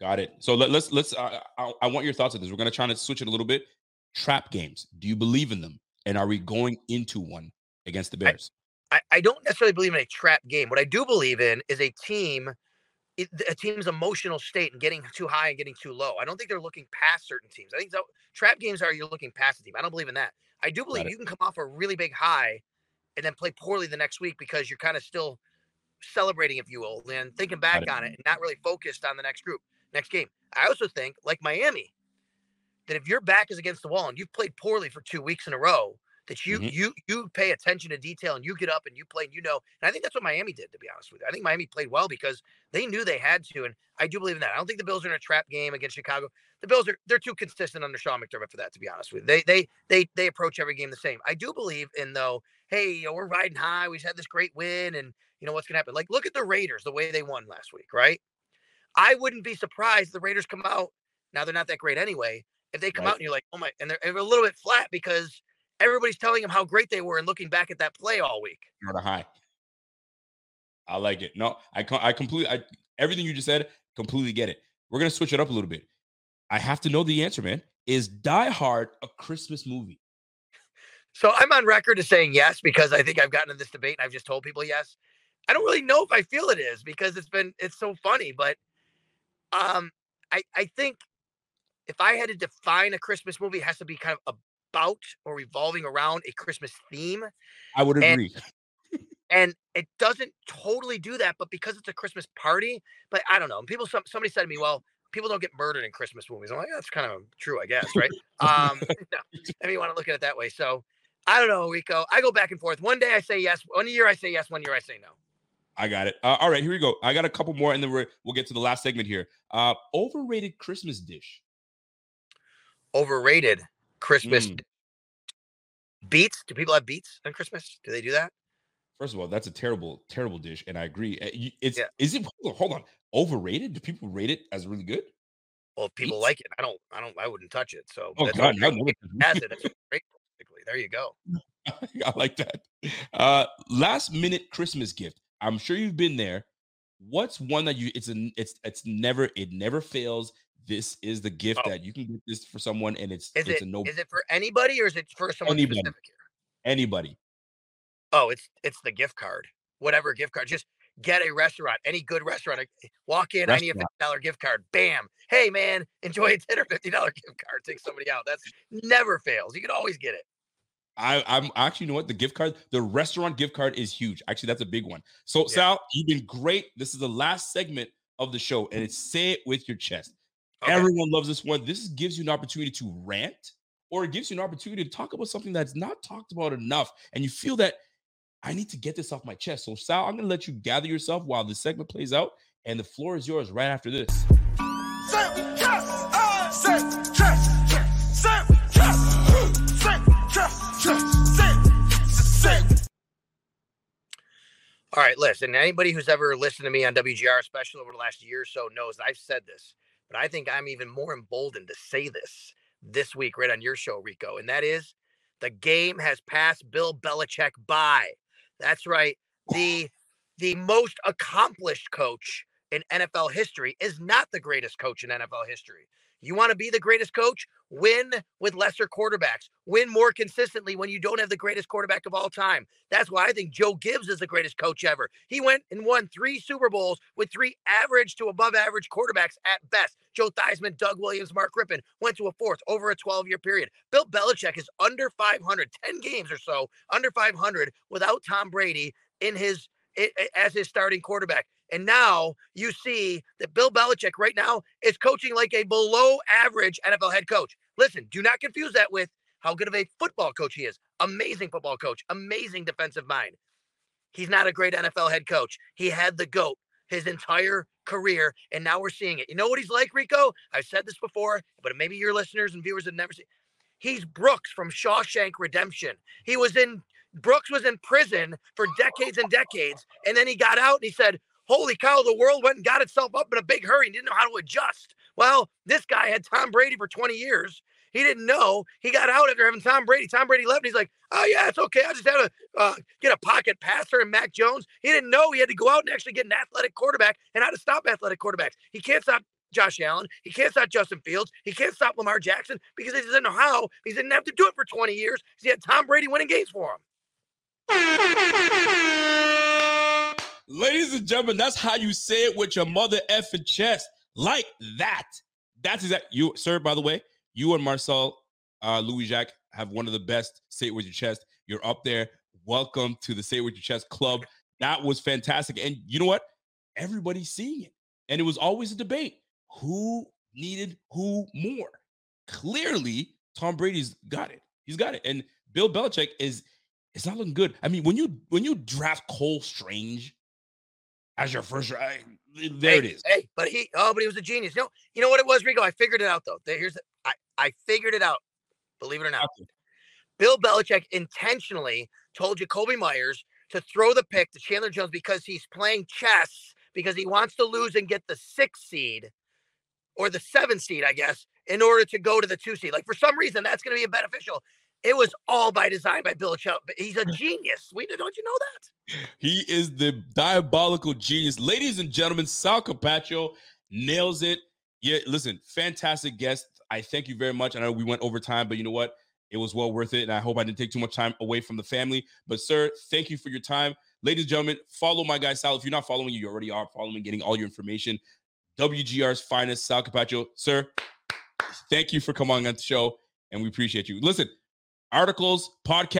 Got it. So let, us let's. Uh, I, I, want your thoughts on this. We're gonna try to switch it a little bit. Trap games. Do you believe in them? And are we going into one against the Bears? I, I, don't necessarily believe in a trap game. What I do believe in is a team, a team's emotional state and getting too high and getting too low. I don't think they're looking past certain teams. I think so, trap games are you're looking past the team. I don't believe in that. I do believe you can come off a really big high and then play poorly the next week because you're kind of still celebrating, if you will, and thinking back on it and not really focused on the next group next game. I also think, like Miami, that if your back is against the wall and you've played poorly for two weeks in a row, that you mm-hmm. you you pay attention to detail and you get up and you play and you know. And I think that's what Miami did, to be honest with you. I think Miami played well because they knew they had to, and I do believe in that. I don't think the Bills are in a trap game against Chicago. The Bills are they're too consistent under Sean McDermott for that, to be honest with you. They they they they approach every game the same. I do believe in though, hey, you know, we're riding high. We've had this great win, and you know what's gonna happen. Like, look at the Raiders, the way they won last week, right? I wouldn't be surprised the Raiders come out. Now they're not that great anyway. If they come right. out and you're like, oh my, and they're, they're, a little bit flat because everybody's telling them how great they were and looking back at that play all week. Not a high. I like it. No, I I completely I everything you just said, completely get it. We're gonna switch it up a little bit. I have to know the answer, man. Is Die Hard a Christmas movie? So I'm on record as saying yes because I think I've gotten in this debate and I've just told people yes. I don't really know if I feel it is because it's been it's so funny, but um, I I think if I had to define a Christmas movie, it has to be kind of about or revolving around a Christmas theme. I would agree. And, and it doesn't totally do that, but because it's a Christmas party, but I don't know. People, some, somebody said to me, "Well, people don't get murdered in Christmas movies." I'm like, that's kind of true, I guess, right? um, no, I mean, you want to look at it that way. So I don't know, Rico. I go back and forth. One day I say yes. One year I say yes. One year I say no. I got it. Uh, all right, here we go. I got a couple more, and then we will get to the last segment here. Uh, overrated Christmas dish. Overrated Christmas mm. beets. Do people have beets on Christmas? Do they do that? First of all, that's a terrible, terrible dish, and I agree. Eh, it's yeah. is it? Hold on, overrated? Do people rate it as really good? Well, people beets? like it. I don't. I don't. I wouldn't touch it. So oh god, no, no, has it. It's great. There you go. I like that. Uh, last minute Christmas gift. I'm sure you've been there. What's one that you it's a it's it's never it never fails. This is the gift oh. that you can get this for someone, and it's is it's it, a no. Is it for anybody or is it for someone anybody. specific here? Anybody. Oh, it's it's the gift card. Whatever gift card. Just get a restaurant, any good restaurant. Walk in, restaurant. I need a fifty dollar gift card. Bam. Hey man, enjoy a ten or fifty dollar gift card. Take somebody out. That's never fails. You can always get it. I, I'm actually, you know what? The gift card, the restaurant gift card is huge. Actually, that's a big one. So, yeah. Sal, you've been great. This is the last segment of the show, and it's say it with your chest. Okay. Everyone loves this one. This gives you an opportunity to rant, or it gives you an opportunity to talk about something that's not talked about enough, and you feel that I need to get this off my chest. So, Sal, I'm going to let you gather yourself while the segment plays out, and the floor is yours right after this. Say, yes, say, All right, listen. Anybody who's ever listened to me on WGR, especially over the last year or so, knows I've said this, but I think I'm even more emboldened to say this this week, right on your show, Rico, and that is the game has passed Bill Belichick by. That's right. The the most accomplished coach in NFL history is not the greatest coach in NFL history. You want to be the greatest coach? Win with lesser quarterbacks. Win more consistently when you don't have the greatest quarterback of all time. That's why I think Joe Gibbs is the greatest coach ever. He went and won three Super Bowls with three average to above average quarterbacks at best. Joe Theismann, Doug Williams, Mark Rypien went to a fourth over a 12 year period. Bill Belichick is under 500, 10 games or so, under 500 without Tom Brady in his as his starting quarterback. And now you see that Bill Belichick right now is coaching like a below average NFL head coach. Listen, do not confuse that with how good of a football coach he is. Amazing football coach, amazing defensive mind. He's not a great NFL head coach. He had the GOAT his entire career, and now we're seeing it. You know what he's like, Rico? I've said this before, but maybe your listeners and viewers have never seen. He's Brooks from Shawshank Redemption. He was in Brooks was in prison for decades and decades, and then he got out and he said, holy cow, the world went and got itself up in a big hurry and didn't know how to adjust. Well, this guy had Tom Brady for 20 years. He didn't know. He got out after having Tom Brady. Tom Brady left. And he's like, oh, yeah, it's okay. I just had to uh, get a pocket passer and Mac Jones. He didn't know he had to go out and actually get an athletic quarterback and how to stop athletic quarterbacks. He can't stop Josh Allen. He can't stop Justin Fields. He can't stop Lamar Jackson because he doesn't know how. He didn't have to do it for 20 years. He had Tom Brady winning games for him. Ladies and gentlemen, that's how you say it with your mother effing chest. Like that. That's exactly you, sir. By the way, you and Marcel uh, Louis Jacques have one of the best say it with your chest. You're up there. Welcome to the Say It With Your Chest Club. That was fantastic. And you know what? Everybody's seeing it. And it was always a debate. Who needed who more? Clearly, Tom Brady's got it. He's got it. And Bill Belichick is it's not looking good. I mean, when you when you draft Cole Strange as your first. Right, there hey, it is. Hey, but he oh, but he was a genius. You know, you know what it was, Rico. I figured it out though. Here's I I figured it out. Believe it or not, Bill Belichick intentionally told Jakobi Meyers to throw the pick to Chandler Jones because he's playing chess because he wants to lose and get the sixth seed or the seventh seed, I guess, in order to go to the two seed. Like for some reason, that's going to be beneficial. It was all by design by Bill Chubb. He's a genius. We don't you know that? He is the diabolical genius. Ladies and gentlemen, Sal Capaccio nails it. Yeah, listen, fantastic guest. I thank you very much. I know we went over time, but you know what? It was well worth it. And I hope I didn't take too much time away from the family. But, sir, thank you for your time. Ladies and gentlemen, follow my guy Sal. If you're not following you, you already are following, getting all your information. WGR's finest, Sal Capaccio. Sir, thank you for coming on the show, and we appreciate you. Listen, articles, podcasts.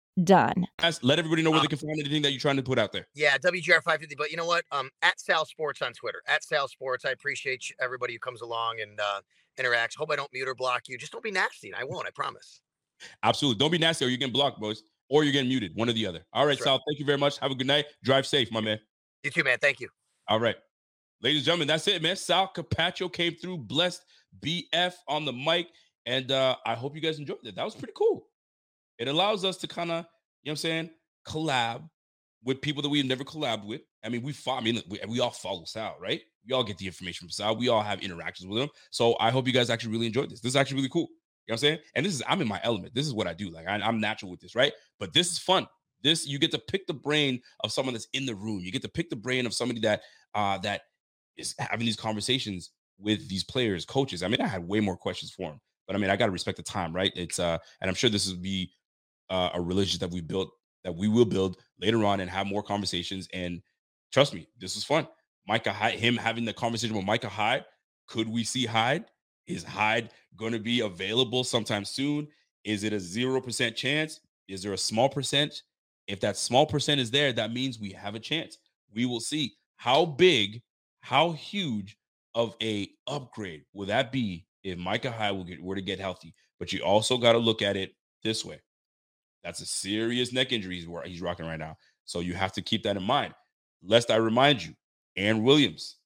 done. Let everybody know where they can find anything that you're trying to put out there. Yeah, WGR 550. But you know what? Um, at Sal Sports on Twitter. At Sal Sports. I appreciate everybody who comes along and uh, interacts. Hope I don't mute or block you. Just don't be nasty. I won't. I promise. Absolutely. Don't be nasty, or you're getting blocked, boys, or you're getting muted. One or the other. All right, That's Sal. Right. Thank you very much. Have a good night. Drive safe, my man. You too, man. Thank you. All right. Ladies and gentlemen, that's it, man. Sal Capaccio came through, blessed BF on the mic. And uh, I hope you guys enjoyed it. That was pretty cool. It allows us to kind of, you know what I'm saying, collab with people that we've never collabed with. I mean, we follow, I mean, we, we all follow Sal, right? We all get the information from Sal. We all have interactions with him. So I hope you guys actually really enjoyed this. This is actually really cool. You know what I'm saying? And this is, I'm in my element. This is what I do. Like, I, I'm natural with this, right? But this is fun. This, you get to pick the brain of someone that's in the room. You get to pick the brain of somebody that, uh, that is having these conversations with these players, coaches. I mean, I had way more questions for him, but I mean, I got to respect the time, right? It's uh, and I'm sure this will be uh, a relationship that we built that we will build later on and have more conversations. And trust me, this was fun. Micah Hyde, him having the conversation with Micah Hyde. Could we see Hyde? Is Hyde going to be available sometime soon? Is it a zero percent chance? Is there a small percent? If that small percent is there, that means we have a chance. We will see how big how huge of a upgrade will that be if Micah Hyde will get, were to get healthy? But you also got to look at it this way. That's a serious neck injury he's, he's rocking right now. So you have to keep that in mind. Lest I remind you, Aaron Williams,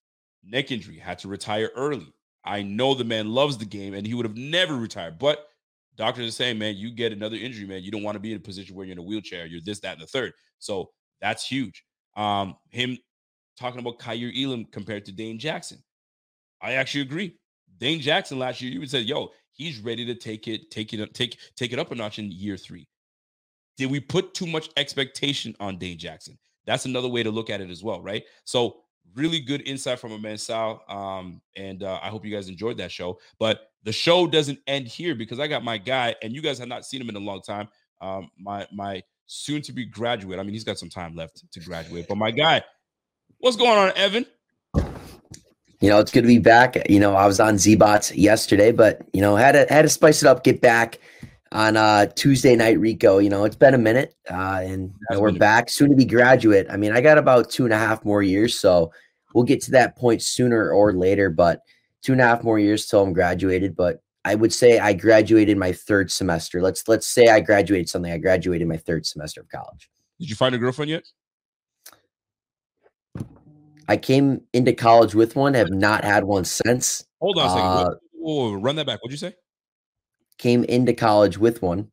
neck injury, had to retire early. I know the man loves the game and he would have never retired. But doctors are saying, man, you get another injury, man. You don't want to be in a position where you're in a wheelchair. You're this, that, and the third. So that's huge. Um, him talking about Kaiir Elam compared to Dane Jackson. I actually agree. Dane Jackson last year, you would say, yo, he's ready to take it, take it, take, take it up a notch in year three. Did we put too much expectation on Dane Jackson? That's another way to look at it as well, right? So really good insight from a man Sal. Um, and uh, I hope you guys enjoyed that show. But the show doesn't end here because I got my guy, and you guys have not seen him in a long time. Um, my my soon to be graduate. I mean, he's got some time left to graduate, but my guy, What's going on, Evan? You know, it's good to be back. You know, I was on ZBots yesterday, but you know, had to had to spice it up, get back on uh Tuesday night Rico. You know, it's been a minute. Uh and you know, we're back soon to be graduate. I mean, I got about two and a half more years, so we'll get to that point sooner or later, but two and a half more years till I'm graduated. But I would say I graduated my third semester. Let's let's say I graduated something. I graduated my third semester of college. Did you find a girlfriend yet? I came into college with one, have not had one since. Hold on a second. Uh, whoa, whoa, run that back. What'd you say? Came into college with one,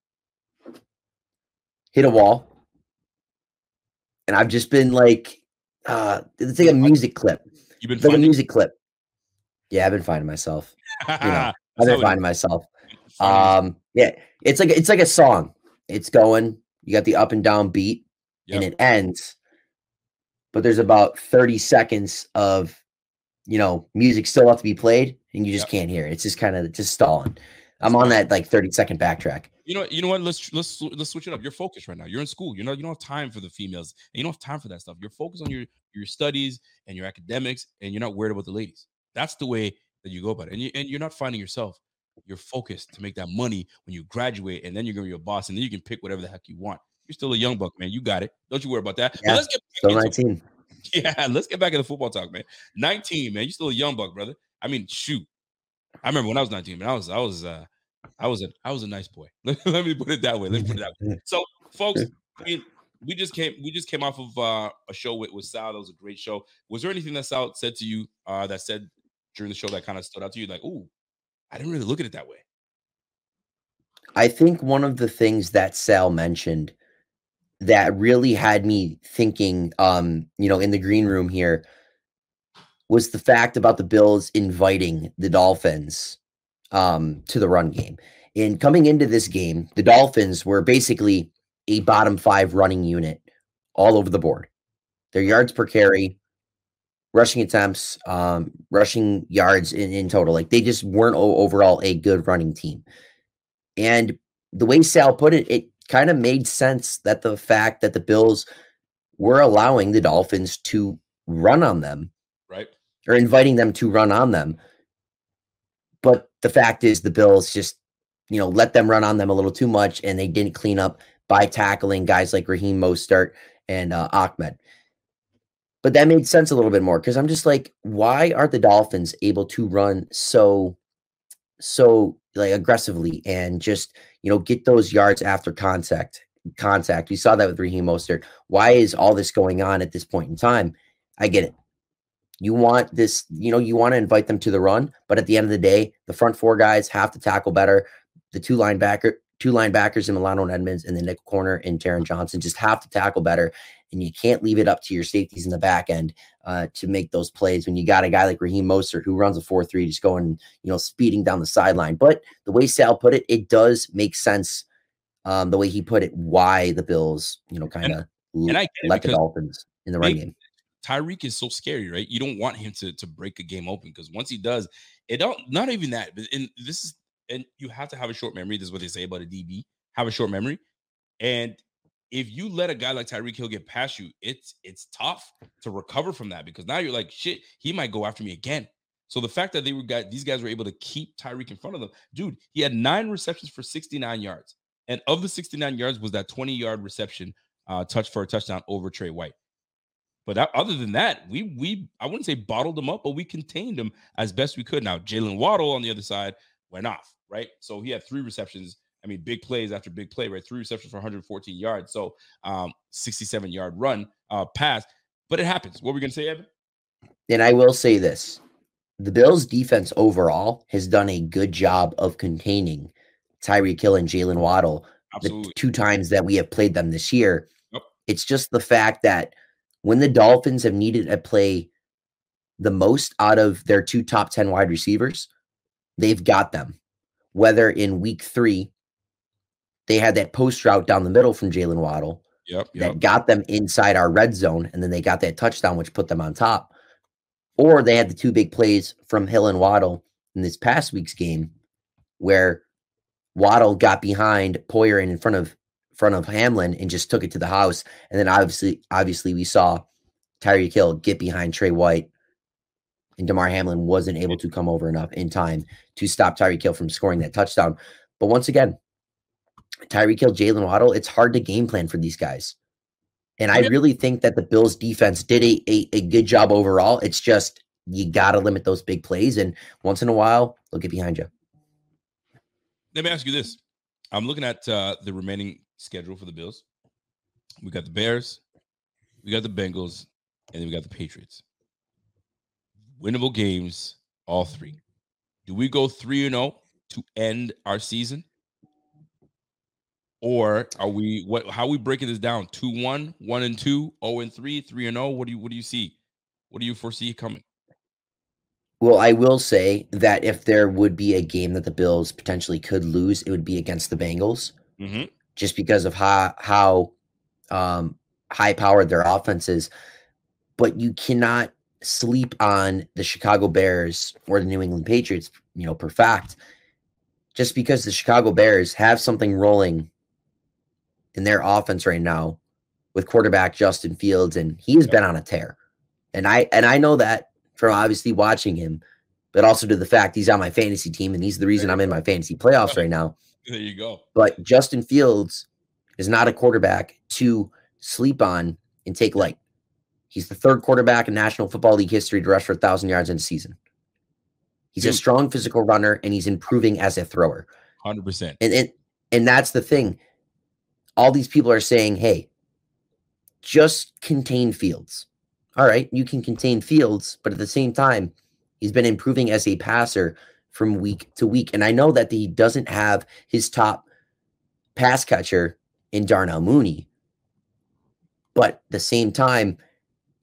hit a wall, and I've just been like, uh, it's like a music clip. You've been like a music clip. Yeah, I've been finding myself. You know, I've been finding myself. Um, yeah, it's like it's like a song. It's going. You got the up and down beat, yep. and it ends but there's about 30 seconds of you know music still have to be played and you just yep. can't hear it. It's just kind of just stalling. I'm on that like 30 second backtrack. You know, you know what? Let's let's let's switch it up. You're focused right now. You're in school. You know, you don't have time for the females. And you don't have time for that stuff. You're focused on your your studies and your academics, and you're not worried about the ladies. That's the way that you go about it. And you and you're not finding yourself. You're focused to make that money when you graduate, and then you're gonna be a boss, and then you can pick whatever the heck you want. You're still a young buck, man. You got it. Don't you worry about that. Yeah, let's get still 19. Yeah, let's get back into football talk, man. 19, man. You're still a young buck, brother. I mean, shoot. I remember when I was 19, man. I was, I was, uh, I was a, I was a nice boy. Let, me put it that way. Let's put it that way. So, folks, I mean, we just came, we just came off of uh, a show with, with Sal. That was a great show. Was there anything that Sal said to you uh, that said during the show that kind of stood out to you? Like, oh, I didn't really look at it that way. I think one of the things that Sal mentioned that really had me thinking um you know in the green room here was the fact about the bills inviting the dolphins um to the run game. And coming into this game the dolphins were basically a bottom 5 running unit all over the board. Their yards per carry rushing attempts um rushing yards in, in total like they just weren't overall a good running team. And the way sal put it it kind of made sense that the fact that the Bills were allowing the Dolphins to run on them, right, or inviting them to run on them. But the fact is, the Bills just you know let them run on them a little too much, and they didn't clean up by tackling guys like Raheem Mostert and uh, Ahmed. But that made sense a little bit more because I'm just like, why aren't the Dolphins able to run so, so like aggressively and just you know, get those yards after contact. Contact. We saw that with Raheem Mostert. Why is all this going on at this point in time? I get it. You want this, you know, you want to invite them to the run, but at the end of the day, the front four guys have to tackle better. The two linebacker, two linebackers in Milano and Edmunds, and the nickel corner in Taron Johnson just have to tackle better. And you can't leave it up to your safeties in the back end uh, to make those plays when you got a guy like Raheem Mostert who runs a 4 3, just going, you know, speeding down the sideline. But the way Sal put it, it does make sense um, the way he put it, why the Bills, you know, kind of let the Dolphins in the run game. Tyreek is so scary, right? You don't want him to to break a game open because once he does, it don't not even that. And this is and you have to have a short memory. This is what they say about a DB. Have a short memory, and if you let a guy like Tyreek Hill get past you, it's it's tough to recover from that because now you're like, shit, he might go after me again. So the fact that they were got these guys were able to keep Tyreek in front of them, dude, he had nine receptions for 69 yards, and of the 69 yards was that 20 yard reception uh, touch for a touchdown over Tre White. But other than that, we we I wouldn't say bottled them up, but we contained them as best we could. Now Jaylen Waddle on the other side went off, right? So he had three receptions. I mean, big plays after big play, right? Three receptions for 114 yards. So um, 67 yard run uh, pass. But it happens. What were we gonna say, Evan? And I will say this: the Bills' defense overall has done a good job of containing Tyreek Hill and Jaylen Waddle. Absolutely. The two times that we have played them this year. Yep. It's just the fact that when the Dolphins have needed to play the most out of their two top 10 wide receivers, they've got them. Whether in week three, they had that post route down the middle from Jaylen Waddle yep, yep. that got them inside our red zone, and then they got that touchdown, which put them on top. Or they had the two big plays from Hill and Waddle in this past week's game, where Waddle got behind Poyer and in front of front of Hamlin and just took it to the house. And then obviously, obviously, we saw Tyreek Hill get behind Tre White, and Damar Hamlin wasn't able to come over enough in time to stop Tyreek Hill from scoring that touchdown. But once again, Tyreek Hill, Jaylen Waddle, it's hard to game plan for these guys. And I really think that the Bills defense did a, a, a good job overall. It's just you got to limit those big plays. And once in a while, they'll get behind you. Let me ask you this. I'm looking at uh, the remaining schedule for the Bills. We got the Bears, we got the Bengals, and then we got the Patriots. Winnable games, all three. Do we go 3 and 0 to end our season? Or are we what how are we breaking this down? 2-1, 1 and 2, 0 and 3, 3 and 0? What do you what do you see? What do you foresee coming? Well, I will say that if there would be a game that the Bills potentially could lose, it would be against the Bengals. Mm-hmm just because of how how um, high powered their offense is. But you cannot sleep on the Chicago Bears or the New England Patriots, you know, per fact, just because the Chicago Bears have something rolling in their offense right now with quarterback Justin Fields, and he has been on a tear. And I and I know that from obviously watching him, but also to the fact he's on my fantasy team, and he's the reason I'm in my fantasy playoffs right now. There you go. But Justin Fields is not a quarterback to sleep on and take light. He's the third quarterback in National Football League history to rush for a thousand yards in a season. He's Dude. a strong physical runner and he's improving as a thrower. Hundred percent. And and and that's the thing. All these people are saying, "Hey, just contain Fields." All right, you can contain Fields, but at the same time, he's been improving as a passer from week to week. And I know that he doesn't have his top pass catcher in Darnell Mooney, but at the same time,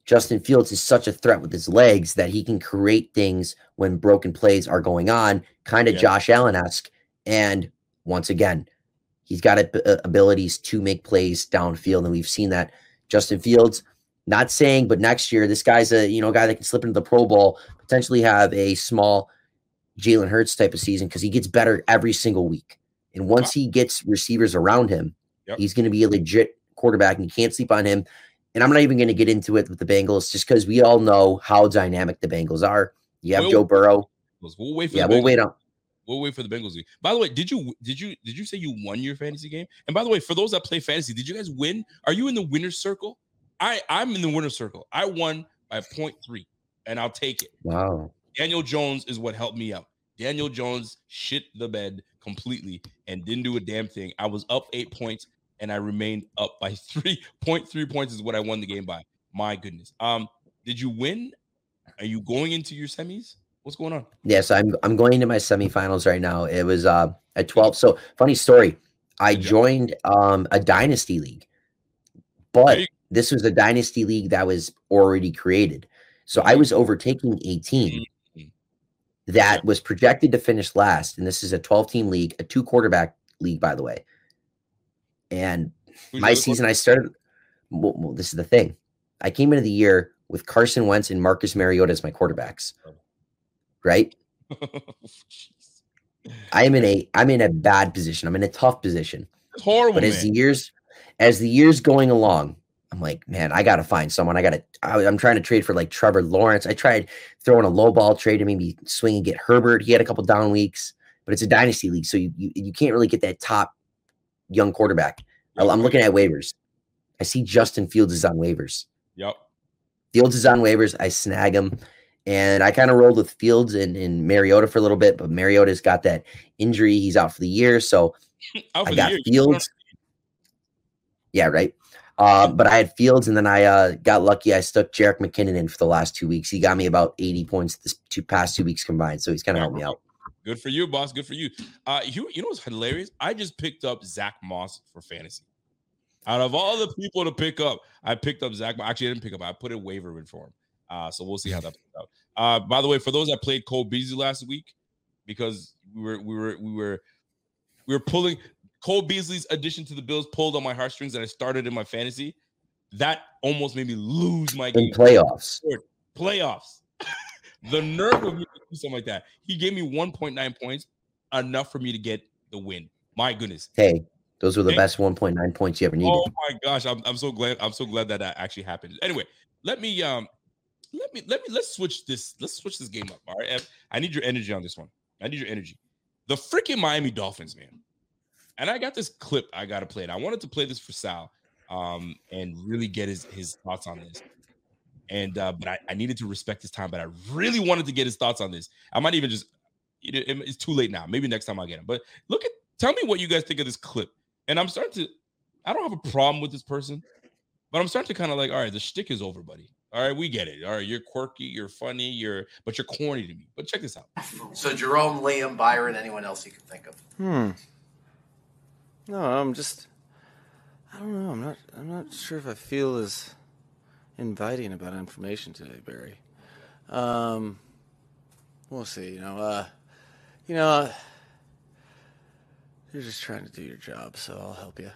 Justin Fields is such a threat with his legs that he can create things when broken plays are going on, kind of yeah. Josh Allen esque. And once again, he's got uh, abilities to make plays downfield, and we've seen that. Justin Fields, not saying, but next year, this guy's a you know guy that can slip into the Pro Bowl, potentially have a small Jalen Hurts type of season because he gets better every single week. And once he gets receivers around him, yep. he's going to be a legit quarterback and you can't sleep on him. And I'm not even going to get into it with the Bengals just because we all know how dynamic the Bengals are. You have we'll, Joe Burrow. We'll wait for yeah, we'll wait on. We'll wait for the Bengals. By the way, did you did you did you say you won your fantasy game? And by the way, for those that play fantasy, did you guys win? Are you in the winner's circle? I I'm in the winner's circle. I won by 0.3, and I'll take it. Wow. Daniel Jones is what helped me out. Daniel Jones shit the bed completely and didn't do a damn thing. I was up eight points and I remained up by 3.3 points is what I won the game by. My goodness. Um, Did you win? Are you going into your semis? What's going on? Yes, I'm I'm going into my semifinals right now. It was uh at 12. So funny story. I joined um a dynasty league, but this was a dynasty league that was already created. So I was overtaking a team mm-hmm. That was projected to finish last. And this is a 12 team league, a two quarterback league, by the way. And Who's my season, I started. Well, well, this is the thing. I came into the year with Carson Wentz and Marcus Mariota as my quarterbacks. Oh. Right? I am in a I'm in a bad position. I'm in a tough position. It's horrible. But as the years as the years going along, I'm like, man, I gotta find someone. I gotta. I, am trying to trade for like Trevor Lawrence. I tried throwing a low ball trade to maybe swing and get Herbert. He had a couple down weeks, but it's a dynasty league, so you you, you can't really get that top young quarterback. I'm looking at waivers. I see Justin Fields is on waivers. Yep. Fields is on waivers. I snag him. And I kind of rolled with Fields and, and Mariota for a little bit, but Mariota's got that injury. He's out for the year. So I got Fields. Yeah, right. Uh, but I had Fields, and then I uh, got lucky. I stuck Jerick McKinnon in for the last two weeks. He got me about 80 points this two past two weeks combined. So he's kind of helped me out. Good for you, boss. Good for you. Uh, you, you know what's hilarious? I just picked up Zack Moss for fantasy. Out of all the people to pick up, I picked up Zack. Actually, I didn't pick up. I put a waiver in for him. Uh, so we'll see how that plays out. Uh, by the way, for those that played Cole Beasley last week, because we were we were we were we were pulling Cole Beasley's addition to the Bills pulled on my heartstrings that I started in my fantasy. That almost made me lose my game. In playoffs. Playoffs. the nerve of me to do something like that. He gave me 1.9 points, enough for me to get the win. My goodness. Hey, those were the Thank best 1.9 points you ever needed. Oh my gosh, I'm, I'm so glad. I'm so glad that that actually happened. Anyway, let me um let me let me let's switch this. Let's switch this game up. All right. I need your energy on this one. I need your energy. The freaking Miami Dolphins, man. And I got this clip I gotta play it. I wanted to play this for Sal um and really get his his thoughts on this. And uh, but I, I needed to respect his time, but I really wanted to get his thoughts on this. I might even just it's too late now. Maybe next time I'll get him. But look at tell me what you guys think of this clip. And I'm starting to I don't have a problem with this person, but I'm starting to kind of like, all right, the shtick is over, buddy. All right, we get it. All right, you're quirky, you're funny, you're but you're corny to me. But check this out. So Jerome, Liam, Byron, anyone else you can think of? Hmm. No, I'm just I don't know. I'm not I'm not sure if I feel as inviting about information today, Barry. Um we'll see, you know, uh you know, uh, you're just trying to do your job, so I'll help you.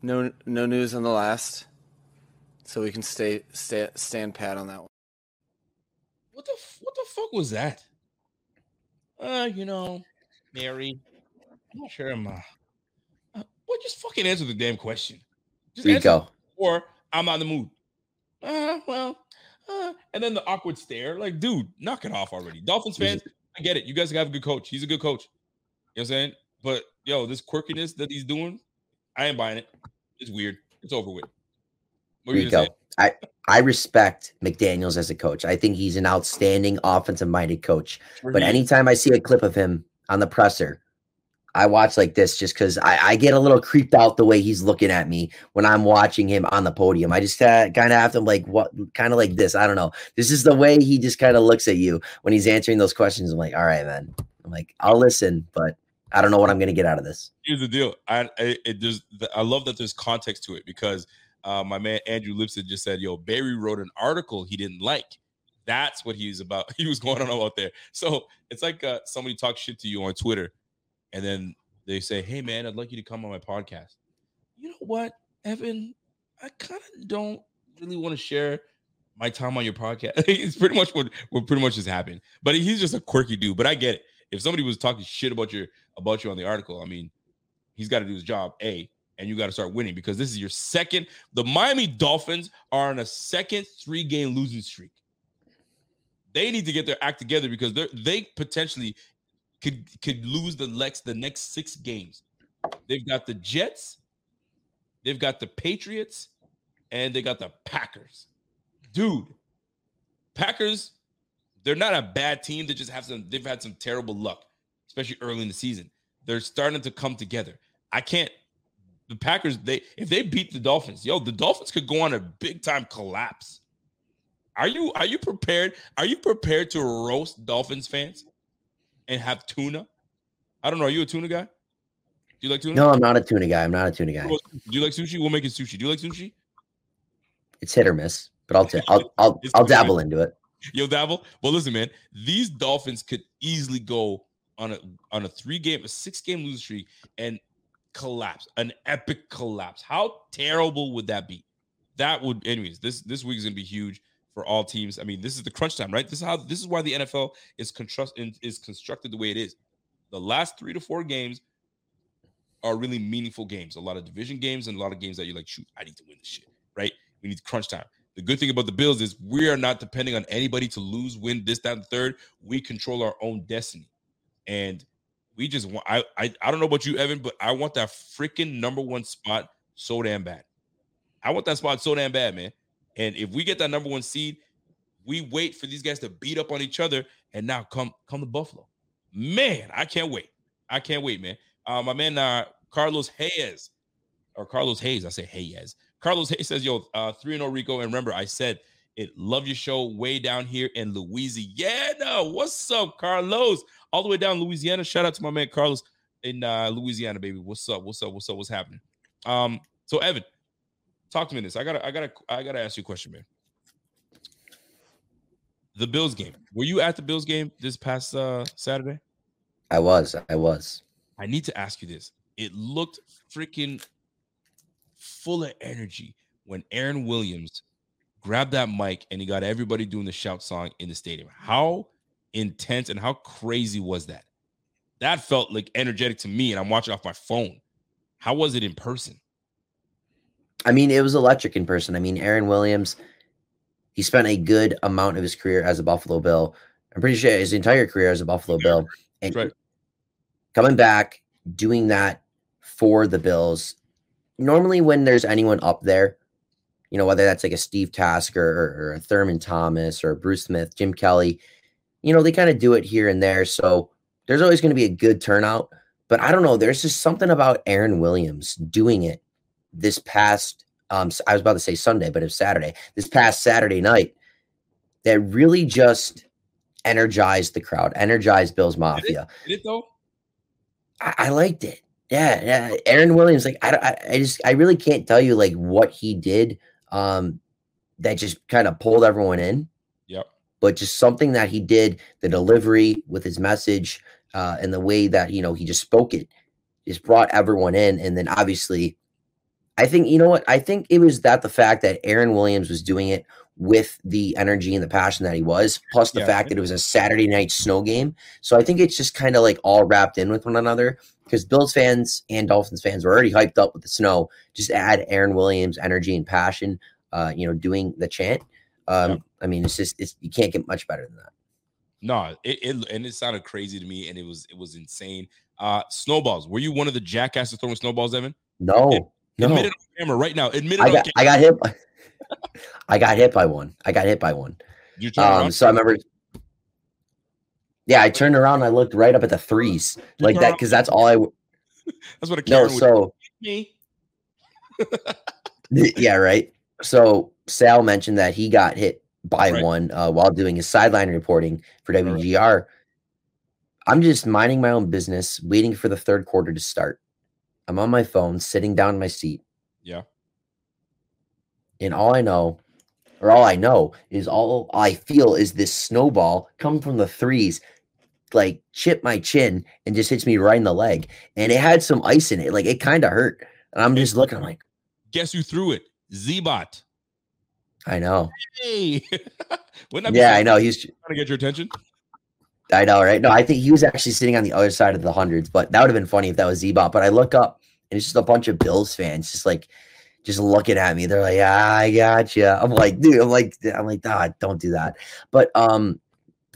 No no news on the last so we can stay, stay stand pat on that one. What the what the fuck was that? Uh, you know, Mary, I'm not sure I'm. Uh, well, just fucking answer the damn question. Just Rico. Or I'm on the mood. Uh, well, uh, and then the awkward stare. Like, dude, knock it off already. Dolphins fans, I get it. You guys have a good coach. He's a good coach. You know what I'm saying? But yo, this quirkiness that he's doing, I ain't buying it. It's weird. It's over with. Rico. I, I respect McDaniels as a coach. I think he's an outstanding offensive minded coach. But anytime I see a clip of him on the presser, I watch like this just because I, I, get a little creeped out the way he's looking at me when I'm watching him on the podium. I just uh, kind of have to like what kind of like this. I don't know. This is the way he just kind of looks at you when he's answering those questions. I'm like, all right, man. I'm like, I'll listen, but I don't know what I'm going to get out of this. Here's the deal. I it, it I love that there's context to it because uh, my man Andrew Lipson just said, "Yo, Barry wrote an article he didn't like." That's what he was about. He was going on about there. So it's like uh, somebody talks shit to you on Twitter, and then they say, "Hey, man, I'd like you to come on my podcast." You know what, Evan? I kind of don't really want to share my time on your podcast. it's pretty much what what pretty much has happened. But he's just a quirky dude. But I get it. If somebody was talking shit about your about you on the article, I mean, he's got to do his job. A and you got to start winning because this is your second. The Miami Dolphins are on a second three game losing streak. They need to get their act together because they they potentially could could lose the next the next six games. They've got the Jets, they've got the Patriots, and they got the Packers. Dude, Packers, they're not a bad team. They just have some. They've had some terrible luck, especially early in the season. They're starting to come together. I can't The Packers, they if they beat the Dolphins, yo, the Dolphins could go on a big time collapse. Are you are you prepared? Are you prepared to roast Dolphins fans and have tuna? I don't know. Are you a tuna guy? Do you like tuna? No, I'm not a tuna guy. I'm not a tuna guy. Do you like sushi? We'll make it sushi. Do you like sushi? It's hit or miss, but I'll t- I'll I'll, I'll dabble into it. You'll dabble. Well, listen, man. These Dolphins could easily go on a on a three game, a six game losing streak, and collapse, an epic collapse. How terrible would that be? That would, anyways. This this week is gonna be huge for all teams. I mean, this is the crunch time, right? This is how this is why the NFL is is constructed the way it is. The last three to four games are really meaningful games. A lot of division games and a lot of games that you're like, shoot, I need to win this shit, right? We need crunch time. The good thing about the Bills is we are not depending on anybody to lose, win, this, that, and third. We control our own destiny. And we just want I, I I don't know about you, Evan, but I want that freaking number one spot so damn bad. I want that spot so damn bad, man. And if we get that number one seed, we wait for these guys to beat up on each other, and now come come to Buffalo. Man, I can't wait. I can't wait, man. Uh, my man uh, Carlos Hayes or Carlos Hayes. I say Hayes. Carlos Hayes says, "Yo, uh, three and zero Rico." And remember, I said it. Love your show way down here in Louisiana. What's up, Carlos? All the way down Louisiana. Shout out to my man Carlos in uh, Louisiana, baby. What's up? What's up? What's up? What's happening? Um, so Evan, talk to me this. I gotta, I gotta, I gotta ask you a question, man. The Bills game. Were you at the Bills game this past uh Saturday? I was. I was. I need to ask you this. It looked freaking full of energy when Aaron Williams grabbed that mic and he got everybody doing the shout song in the stadium. How intense and how crazy was that? That felt like energetic to me, and I'm watching off my phone. How was it in person? I mean, it was electric in person. I mean, Aaron Williams, he spent a good amount of his career as a Buffalo Bill. I'm pretty sure his entire career as a Buffalo Bill. And right. coming back, doing that for the Bills. Normally, when there's anyone up there, you know, whether that's like a Steve Tasker or, or a Thurman Thomas or Bruce Smith, Jim Kelly, you know, they kind of do it here and there. So there's always going to be a good turnout. But I don't know. There's just something about Aaron Williams doing it this past, um, I was about to say Sunday, but it was Saturday, this past Saturday night that really just energized the crowd, energized Bills Mafia. Did it, did it though? I, I, liked it. Yeah, yeah. Aaron Williams, like I, I, I just, I really can't tell you like what he did, um, that just kind of pulled everyone in. Yep. But just something that he did, the delivery with his message, uh, and the way that you know he just spoke it, just brought everyone in. And then obviously, I think you know what I think it was that the fact that Aaron Williams was doing it with the energy and the passion that he was, plus the yeah. fact that it was a Saturday night snow game. So I think it's just kind of like all wrapped in with one another because Bills fans and Dolphins fans were already hyped up with the snow. Just add Aaron Williams' energy and passion, uh, you know, doing the chant. Um, yeah. I mean, it's just it's you can't get much better than that. No, it, it and it sounded crazy to me, and it was it was insane. Uh, snowballs. Were you one of the jackasses throwing snowballs, Evan? No, no. Admit it on camera right now. Admit it. I got, I got hit. By, I got hit by one. I got hit by one. You turn um, so I remember. Yeah, I turned around. and I looked right up at the threes You like that because that's all I. That's what a No, Karen would so me. yeah, right. So Sal mentioned that he got hit by Right. one uh, while doing his sideline reporting for WGR. I'm just minding my own business, waiting for the third quarter to start. I'm on my phone, sitting down in my seat, Yeah. and all I know, or all I know, is all I feel is this snowball come from the threes, like chip my chin and just hits me right in the leg. And it had some ice in it, like it kind of hurt. And I'm just looking, I'm like, Guess who threw it? Zbot. I know. Hey. Wouldn't that Yeah, I know. He's trying to get your attention? I know, right? No, I think he was actually sitting on the other side of the hundreds, but that would have been funny if that was Zebot. But I look up and it's just a bunch of Bills fans just like just looking at me. They're like, ah, I got you. I'm like, dude, I'm like, I'm like, ah, don't do that. But um,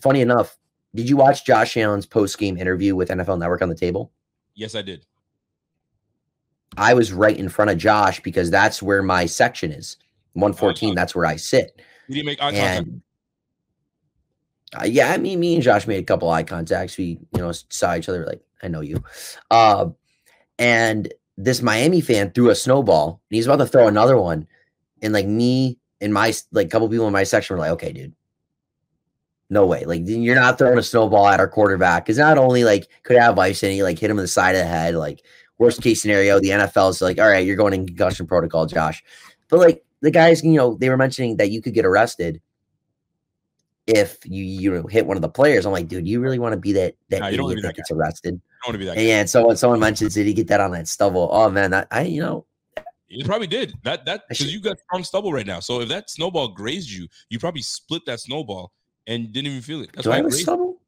funny enough, did you watch Josh Allen's post game interview with NFL Network on the table? Yes, I did. I was right in front of Josh because that's where my section is. 114, that's where I sit. Did he make eye contact? Uh, yeah, mean, me and Josh made a couple eye contacts. We, you know, saw each other like, I know you. Uh, and this Miami fan threw a snowball and he's about to throw another one. And like me and my like couple people in my section were like, okay, dude, no way. Like you're not throwing a snowball at our quarterback because not only like could have ice and he like hit him in the side of the head, like worst case scenario, the NFL is like, all right, you're going in concussion protocol, Josh. But like the guys, you know, they were mentioning that you could get arrested if you you know, hit one of the players. I'm like, dude, you really want to be that that don't wanna idiot that that gets arrested? want to be that And, guy. yeah, and someone someone mentions did he get that on that stubble? Oh man, that I you know You probably did that. That because you got strong stubble right now. So if that snowball grazed you, you probably split that snowball and didn't even feel it. That's do I why it have a stubble?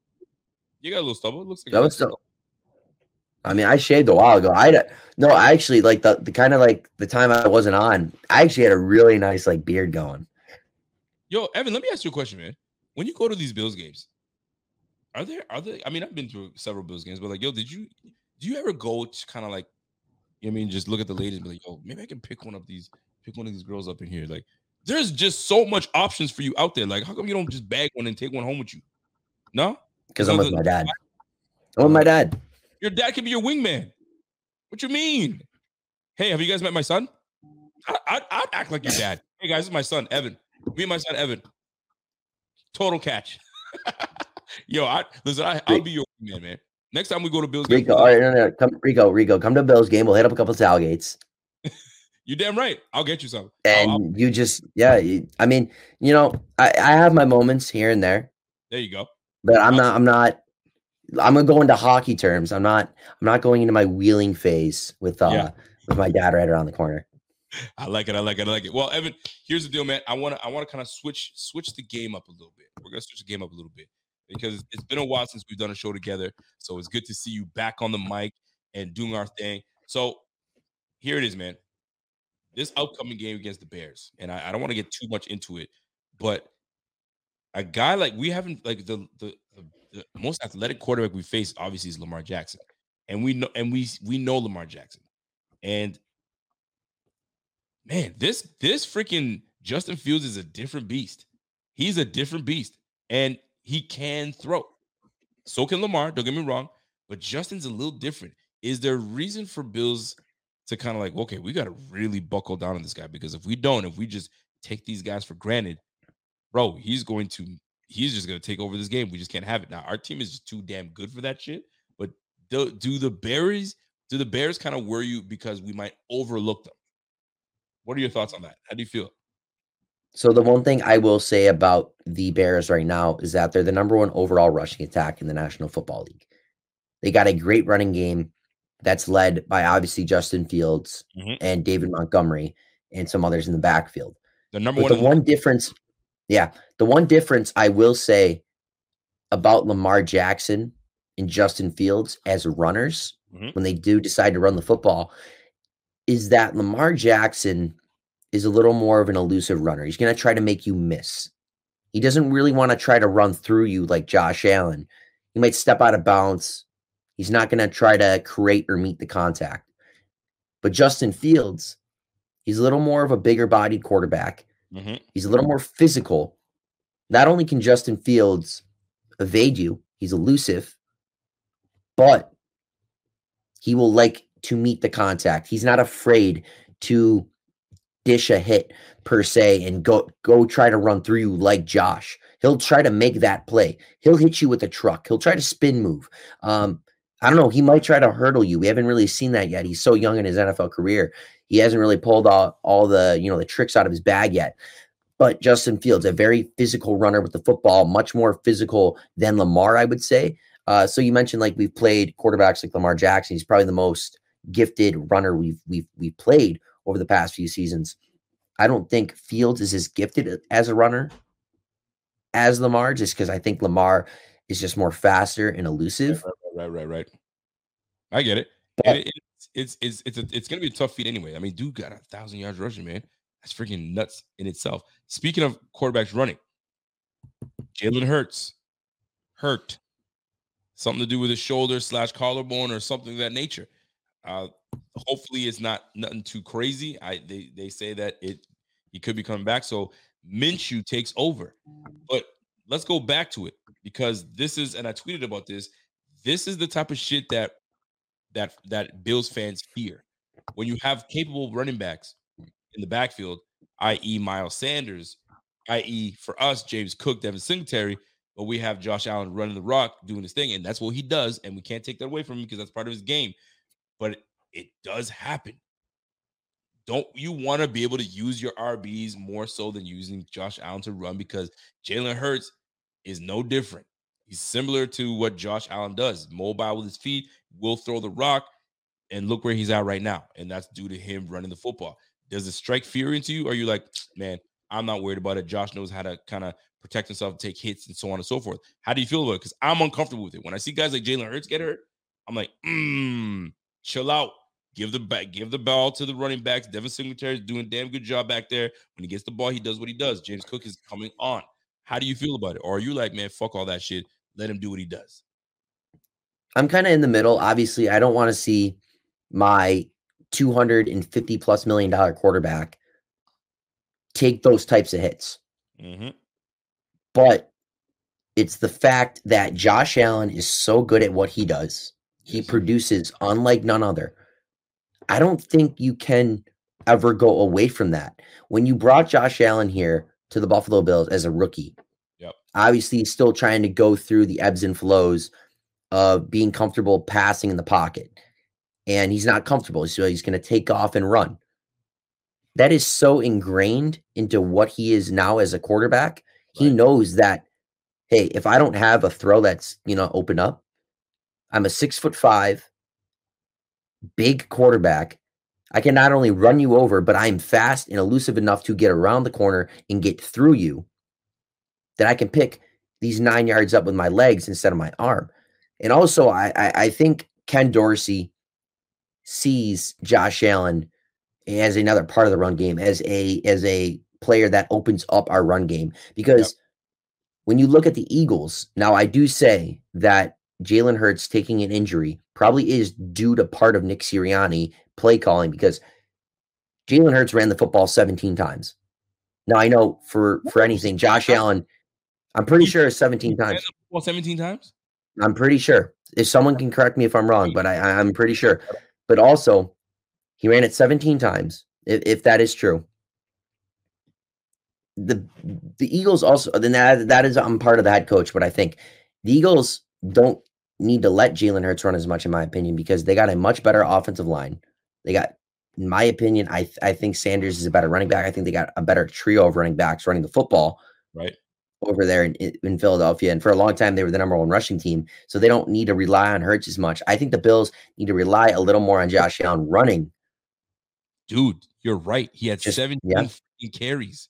You got a little stubble. It looks like That was still. I mean, I shaved a while ago. I no, I actually like the, the kind of like the time I wasn't on. I actually had a really nice like beard going. Yo, Evan, let me ask you a question, man. When you go to these Bills games, are there are there? I mean, I've been to several Bills games, but like, yo, did you do you ever go to kind of like, you know I mean, just look at the ladies and be like, yo, maybe I can pick one of these, pick one of these girls up in here. Like, there's just so much options for you out there. Like, how come you don't just bag one and take one home with you? No, Because I'm with the- my dad. I'm with my dad. Your dad can be your wingman. What you mean? Hey, have you guys met my son? I, I'd act like your dad. Hey guys, this is my son, Evan. Me and my son, Evan. Total catch. Yo, I listen. I, I'll be your wingman, man. Next time we go to Bills game, Rico, all right, no, no, come, Rico, Rico, come to Bill's game. We'll hit up a couple of tailgates, You're damn right. I'll get you some. I'll- and I'll- you just, yeah. You, I mean, you know, I, I have my moments here and there, there you go. but I'm not, I'm not. I'm gonna go into hockey terms. I'm not. I'm not going into my wheeling phase with uh Yeah. with my dad right around the corner. I like it. I like it. I like it. Well, Evan, here's the deal, man. I want to I want to kind of switch switch the game up a little bit. We're gonna switch the game up a little bit because it's been a while since we've done a show together. So it's good to see you back on the mic and doing our thing. So here it is, man. This upcoming game against the Bears, and I, I don't want to get too much into it, but a guy like we haven't like the the, the the most athletic quarterback we face obviously is Lamar Jackson, and we know and we we know Lamar Jackson, and man, this this freaking Justin Fields is a different beast. He's a different beast, and he can throw. So can Lamar. Don't get me wrong, but Justin's a little different. Is there reason for Bills to kind of like, okay, we got to really buckle down on this guy because if we don't, if we just take these guys for granted, bro, he's going to he's just going to take over this game. We just can't have it. Now, our team is just too damn good for that shit. But do, do the Bears do the Bears kind of worry you because we might overlook them? What are your thoughts on that? How do you feel? So the one thing I will say about the Bears right now is that they're the number one overall rushing attack in the National Football League. They got a great running game that's led by obviously Justin Fields Mhm. and David Montgomery and some others in the backfield. The number But one. the one difference, yeah, the one difference I will say about Lamar Jackson and Justin Fields as runners Mhm. when they do decide to run the football is that Lamar Jackson is a little more of an elusive runner. He's going to try to make you miss. He doesn't really want to try to run through you like Josh Allen. He might step out of bounds. He's not going to try to create or meet the contact. But Justin Fields, he's a little more of a bigger bodied quarterback. Mhm. He's a little more physical. Not only can Justin Fields evade you, he's elusive, but he will like to meet the contact. He's not afraid to dish a hit per se and go go try to run through you like Josh. He'll try to make that play. He'll hit you with a truck. He'll try to spin move. Um, I don't know. He might try to hurdle you. We haven't really seen that yet. He's so young in his NFL career. He hasn't really pulled all, all the you know the tricks out of his bag yet. But Justin Fields, a very physical runner with the football, much more physical than Lamar, I would say. Uh, so you mentioned like we've played quarterbacks like Lamar Jackson. He's probably the most gifted runner we've we've we've played over the past few seasons. I don't think Fields is as gifted as a runner as Lamar, just because I think Lamar is just more faster and elusive. Right, right, right. right. I get it. But- it- it's it's it's it's, a, it's gonna be a tough feat anyway. I mean, dude got a thousand yards rushing, man. That's freaking nuts in itself. Speaking of quarterbacks running, Jalen Hurts hurt. Something to do with his shoulder slash collarbone or something of that nature. Uh, hopefully, it's not nothing too crazy. I they they say that it he could be coming back. So Minshew takes over. But let's go back to it because this is, and I tweeted about this. This is the type of shit that that that Bills fans fear. when you have capable running backs in the backfield, i.e., Miles Sanders, i.e., for us, James Cook, Devin Singletary, but we have Josh Allen running the rock, doing his thing, and that's what he does, and we can't take that away from him because that's part of his game. But it, does happen. Don't you want to be able to use your RBs more so than using Josh Allen to run because Jalen Hurts is no different. He's similar to what Josh Allen does, mobile with his feet, will throw the rock, and look where he's at right now. And that's due to him running the football. Does it strike fear into you? Or are you like, man, I'm not worried about it. Josh knows how to kind of protect himself, take hits, and so on and so forth. How do you feel about it? Because I'm uncomfortable with it. When I see guys like Jalen Hurts get hurt, I'm like, mm, chill out. Give the back, give the ball to the running backs. Devin Singletary is doing damn good job back there. When he gets the ball, he does what he does. James Cook is coming on. How do you feel about it? Or are you like, man, fuck all that shit. Let him do what he does. I'm kind of in the middle. Obviously, I don't want to see my 250 plus million dollar quarterback take those types of hits. Mm-hmm. But it's the fact that Josh Allen is so good at what he does. He Yes. produces unlike none other. I don't think you can ever go away from that. When you brought Josh Allen here to the Buffalo Bills as a rookie, Yep. obviously he's still trying to go through the ebbs and flows of being comfortable passing in the pocket. And he's not comfortable, so he's going to take off and run. That is so ingrained into what he is now as a quarterback. He knows that, hey, if I don't have a throw that's you know open up, I'm a six foot five, big quarterback. I can not only run you over, but I'm fast and elusive enough to get around the corner and get through you. That I can pick these nine yards up with my legs instead of my arm. And also, I I, I think Ken Dorsey sees Josh Allen as another part of the run game, as a as a player that opens up our run game. Because when you look at the Eagles, now I do say that Jalen Hurts taking an injury probably is due to part of Nick Sirianni play calling because Jalen Hurts ran the football 17 times. Now I know for for anything, Josh Allen, I'm pretty sure it's 17 times. Well, 17 times? I'm pretty sure. If someone can correct me if I'm wrong, but I, I'm pretty sure. But also, he ran it 17 times. If, if that is true, the the Eagles also then that that is I'm part of the head coach, but I think the Eagles don't need to let Jalen Hurts run as much, in my opinion, because they got a much better offensive line. They got, in my opinion, I th- I think Sanders is a better running back. I think they got a better trio of running backs running the football Right. over there in, in Philadelphia. And for a long time, they were the number one rushing team. So they don't need to rely on Hurts as much. I think the Bills need to rely a little more on Josh Allen running. Dude, you're right. He had Just- 17 yeah. carries.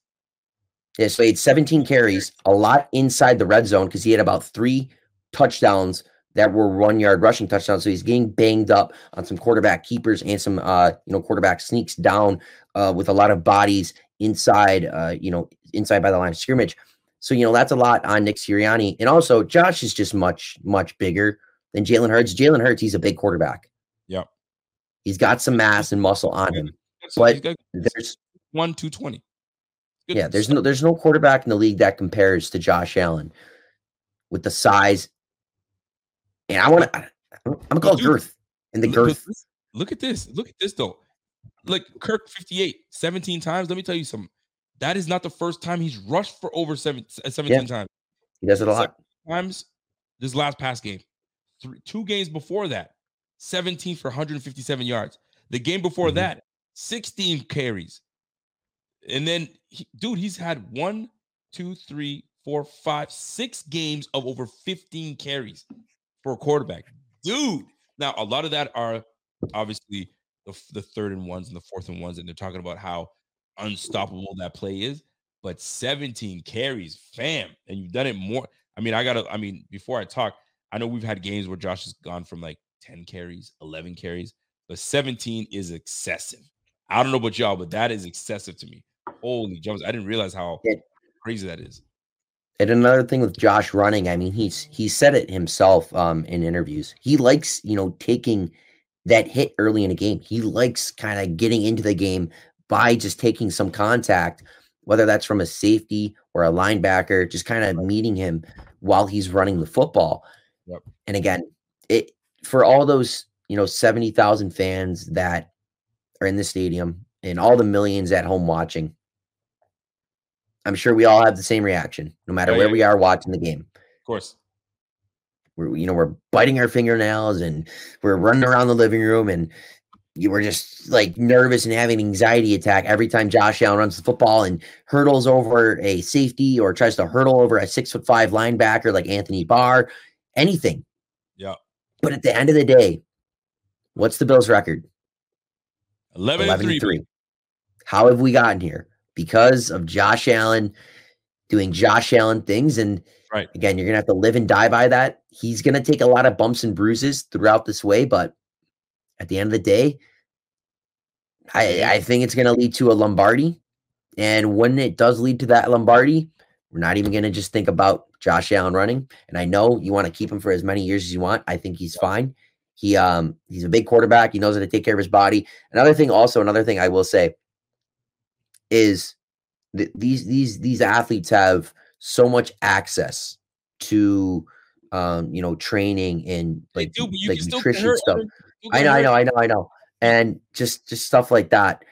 Yeah, so he had 17 carries, a lot inside the red zone because he had about three touchdowns that were one yard rushing touchdowns. So he's getting banged up on some quarterback keepers and some uh, you know, quarterback sneaks down uh with a lot of bodies inside uh, you know, inside by the line of scrimmage. So, you know, that's a lot on Nick Sirianni. And also Josh is just much, much bigger than Jalen Hurts. Jalen Hurts, he's a big quarterback. Yep. He's got some mass and muscle on him. That's- But There's one 220. Good yeah, there's no there's no quarterback in the league that compares to Josh Allen with the size. And I want to I'm gonna call dude, girth and the Look- girth. Look at this. Look at this though. Like Kirk 58, 17 times. Let me tell you something. That is not the first time he's rushed for over seven, 17 times. He does it a lot. times this last pass game. Three, two games before that, 17 for 157 yards. The game before Mhm. that, 16 carries. And then, he, dude, he's had one, two, three, four, five, six games of over 15 carries for a quarterback. Dude. Now, a lot of that are obviously the, the third and ones and the fourth and ones, and they're talking about how unstoppable that play is. But 17 carries, fam, and you've done it more. I mean, I gotta, I mean, before I talk, I know we've had games where Josh has gone from like 10 carries, 11 carries, but 17 is excessive. I don't know about y'all, but that is excessive to me. Holy jumps. I didn't realize how crazy that is. And another thing with Josh running, I mean, he's he said it himself um in interviews. He likes, you know, taking that hit early in a game. He likes kind of getting into the game by just taking some contact, whether that's from a safety or a linebacker, just kind of meeting him while he's running the football. Yep. And again, it for all those, you know, 70,000 fans that are in the stadium and all the millions at home watching, I'm sure we all have the same reaction, no matter Oh, where yeah. we are watching the game. Of course. We're you know we're biting our fingernails and we're running around the living room and you were just like nervous and having an anxiety attack every time Josh Allen runs the football and hurdles over a safety or tries to hurdle over a six foot five linebacker like Anthony Barr, anything. Yeah. But at the end of the day, what's the Bills' record? 11, 11 and 3. 3. How have we gotten here? Because of Josh Allen doing Josh Allen things. And Right. again, you're going to have to live and die by that. He's going to take a lot of bumps and bruises throughout this way. But at the end of the day, I, I think it's going to lead to a Lombardi. And when it does lead to that Lombardi, we're not even going to just think about Josh Allen running. And I know you want to keep him for as many years as you want. I think he's fine. He um he's a big quarterback. He knows how to take care of his body. Another thing, also another thing I will say is th- these these these athletes have so much access to um you know training and like do, like can still get nutrition stuff. I know, I know, I know, I know. And just just stuff like that.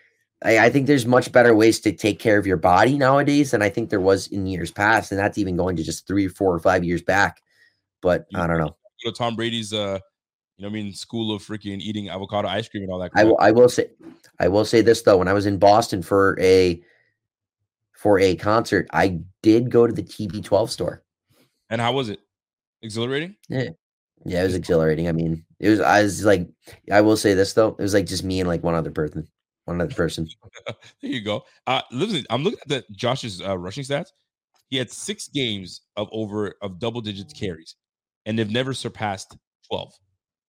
I, I think there's much better ways to take care of your body nowadays than I think there was in years past, and that's even going to just three or four or five years back. But I don't know. To Tom Brady's, uh, you know, I mean, school of freaking eating avocado ice cream and all that. I will I will say I will say this though. When I was in Boston for a for a concert, I did go to the TB12 store. And how was it? Exhilarating? Yeah. Yeah, it was exhilarating. I mean, it was I was like I will say this though. It was like just me and like one other person. One other person. there you go. Uh, listen, I'm looking at the Josh's uh, rushing stats. He had six games of over of double digits carries, and they've never surpassed 12.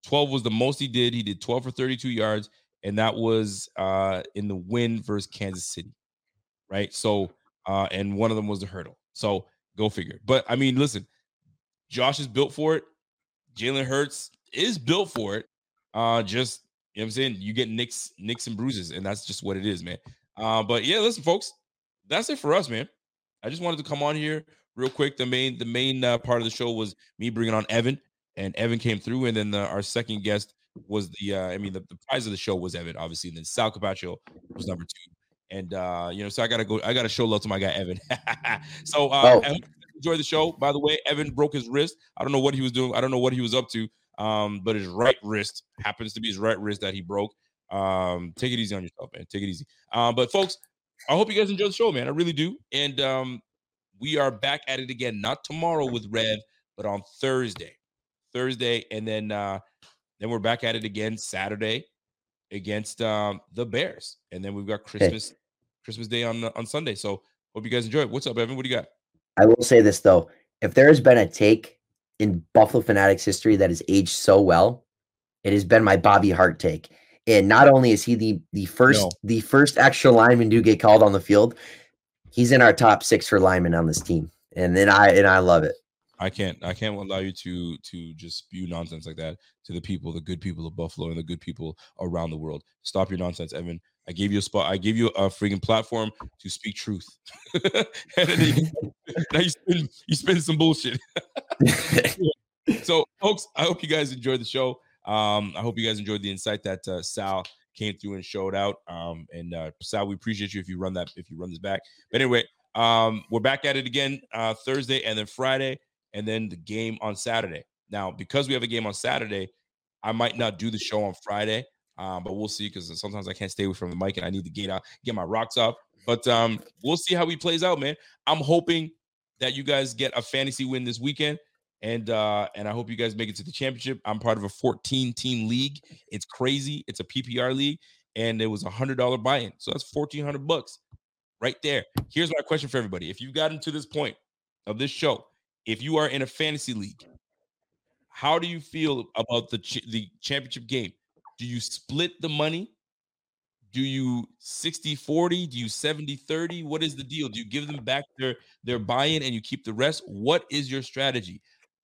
12 was the most he did. He did 12 for 32 yards, and that was uh, in the win versus Kansas City, right? So, uh, and one of them was the hurdle. So go figure. But I mean, listen, Josh is built for it. Jalen Hurts is built for it. Uh, just you know what I'm saying? You get nicks, nicks and bruises, and that's just what it is, man. Uh, but yeah, listen, folks, that's it for us, man. I just wanted to come on here real quick. The main, the main uh, part of the show was me bringing on Evan, and Evan came through, and then uh, our second guest was the, uh, I mean, the, the prize of the show was Evan, obviously, and then Sal Capaccio was number two, and uh, you know, so I gotta go, I gotta show love to my guy Evan. so, uh, Oh. Enjoy the show. By the way, Evan broke his wrist. I don't know what he was doing. I don't know what he was up to. Um, but his right wrist happens to be his right wrist that he broke. Um, take it easy on yourself, man. Take it easy. Um, but folks, I hope you guys enjoy the show, man. I really do. And um, we are back at it again, not tomorrow with Rev, but on Thursday. Thursday, and then uh then we're back at it again Saturday against um the Bears. And then we've got Christmas Christmas Day on on Sunday. So hope you guys enjoy it. What's up, Evan? What do you got? I will say this though: if there has been a take in Buffalo Fanatics history that has aged so well, it has been my Bobby Hart take. And not only is he the the first No. the first extra lineman to get called on the field, he's in our top six for linemen on this team, and then I and I love it. I can't I can't allow you to to just spew nonsense like that to the people, the good people of Buffalo and the good people around the world. Stop your nonsense, Evan. I gave you a spot. I gave you a freaking platform to speak truth. you, now you spin you spin some bullshit. so, folks, I hope you guys enjoyed the show. Um, I hope you guys enjoyed the insight that uh, Sal came through and showed out. Um, and uh, Sal, we appreciate you if you run that if you run this back. But anyway, um, we're back at it again uh, Thursday and then Friday, and then the game on Saturday. Now, because we have a game on Saturday, I might not do the show on Friday, um, but we'll see because sometimes I can't stay away from the mic and I need to get out, get my rocks off. But um, we'll see how he plays out, man. I'm hoping that you guys get a fantasy win this weekend. And uh, and I hope you guys make it to the championship. I'm part of a 14 team league. It's crazy. It's a PPR league, and it was a hundred dollar buy-in. So that's 1400 bucks right there. Here's my question for everybody: If you've gotten to this point of this show, if you are in a fantasy league, how do you feel about the ch- the championship game? Do you split the money? Do you 60 40? Do you 70 30? What is the deal? Do you give them back their their buy-in and you keep the rest? What is your strategy?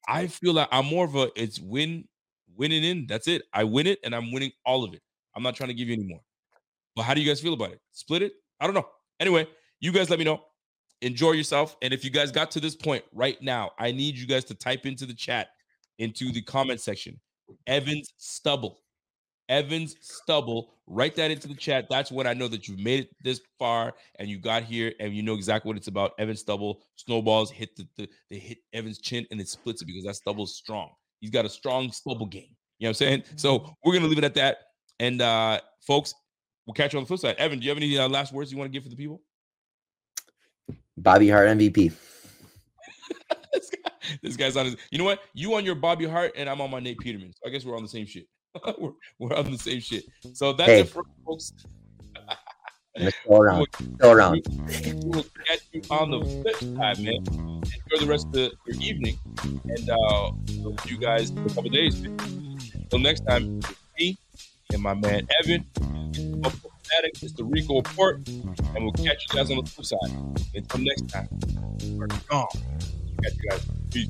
I feel like I'm more of a it's win winning in. That's it. I win it and I'm winning all of it. I'm not trying to give you any more. But how do you guys feel about it? Split it? I don't know. Anyway, you guys let me know. Enjoy yourself. And if you guys got to this point right now, I need you guys to type into the chat, into the comment section, Evans stubble. Evans Stubble. Write that into the chat. That's when I know that you've made it this far and you got here and you know exactly what it's about. Evan Stubble snowballs hit the, the they hit Evan's chin and it splits it because that Stubble's strong. He's got a strong stubble game. You know what I'm saying? So we're gonna leave it at that. And uh folks, we'll catch you on the flip side. Evan, do you have any uh, last words you want to give for the people? Bobby Hart MVP. this, guy, this guy's on his. You know what? You on your Bobby Hart and I'm on my Nate Peterman. So I guess we're on the same shit. we're, we're on the same shit. So that's Hey. it for folks. Still around. Still around. We will catch you on the flip side, man. Enjoy the rest of the, your evening, and uh, we'll see you guys in a couple days. Until next time, me and my man Evan. Static. It's the Rico Report, and we'll catch you guys on the flip side. Until next time, we're gone. Catch you guys. Peace.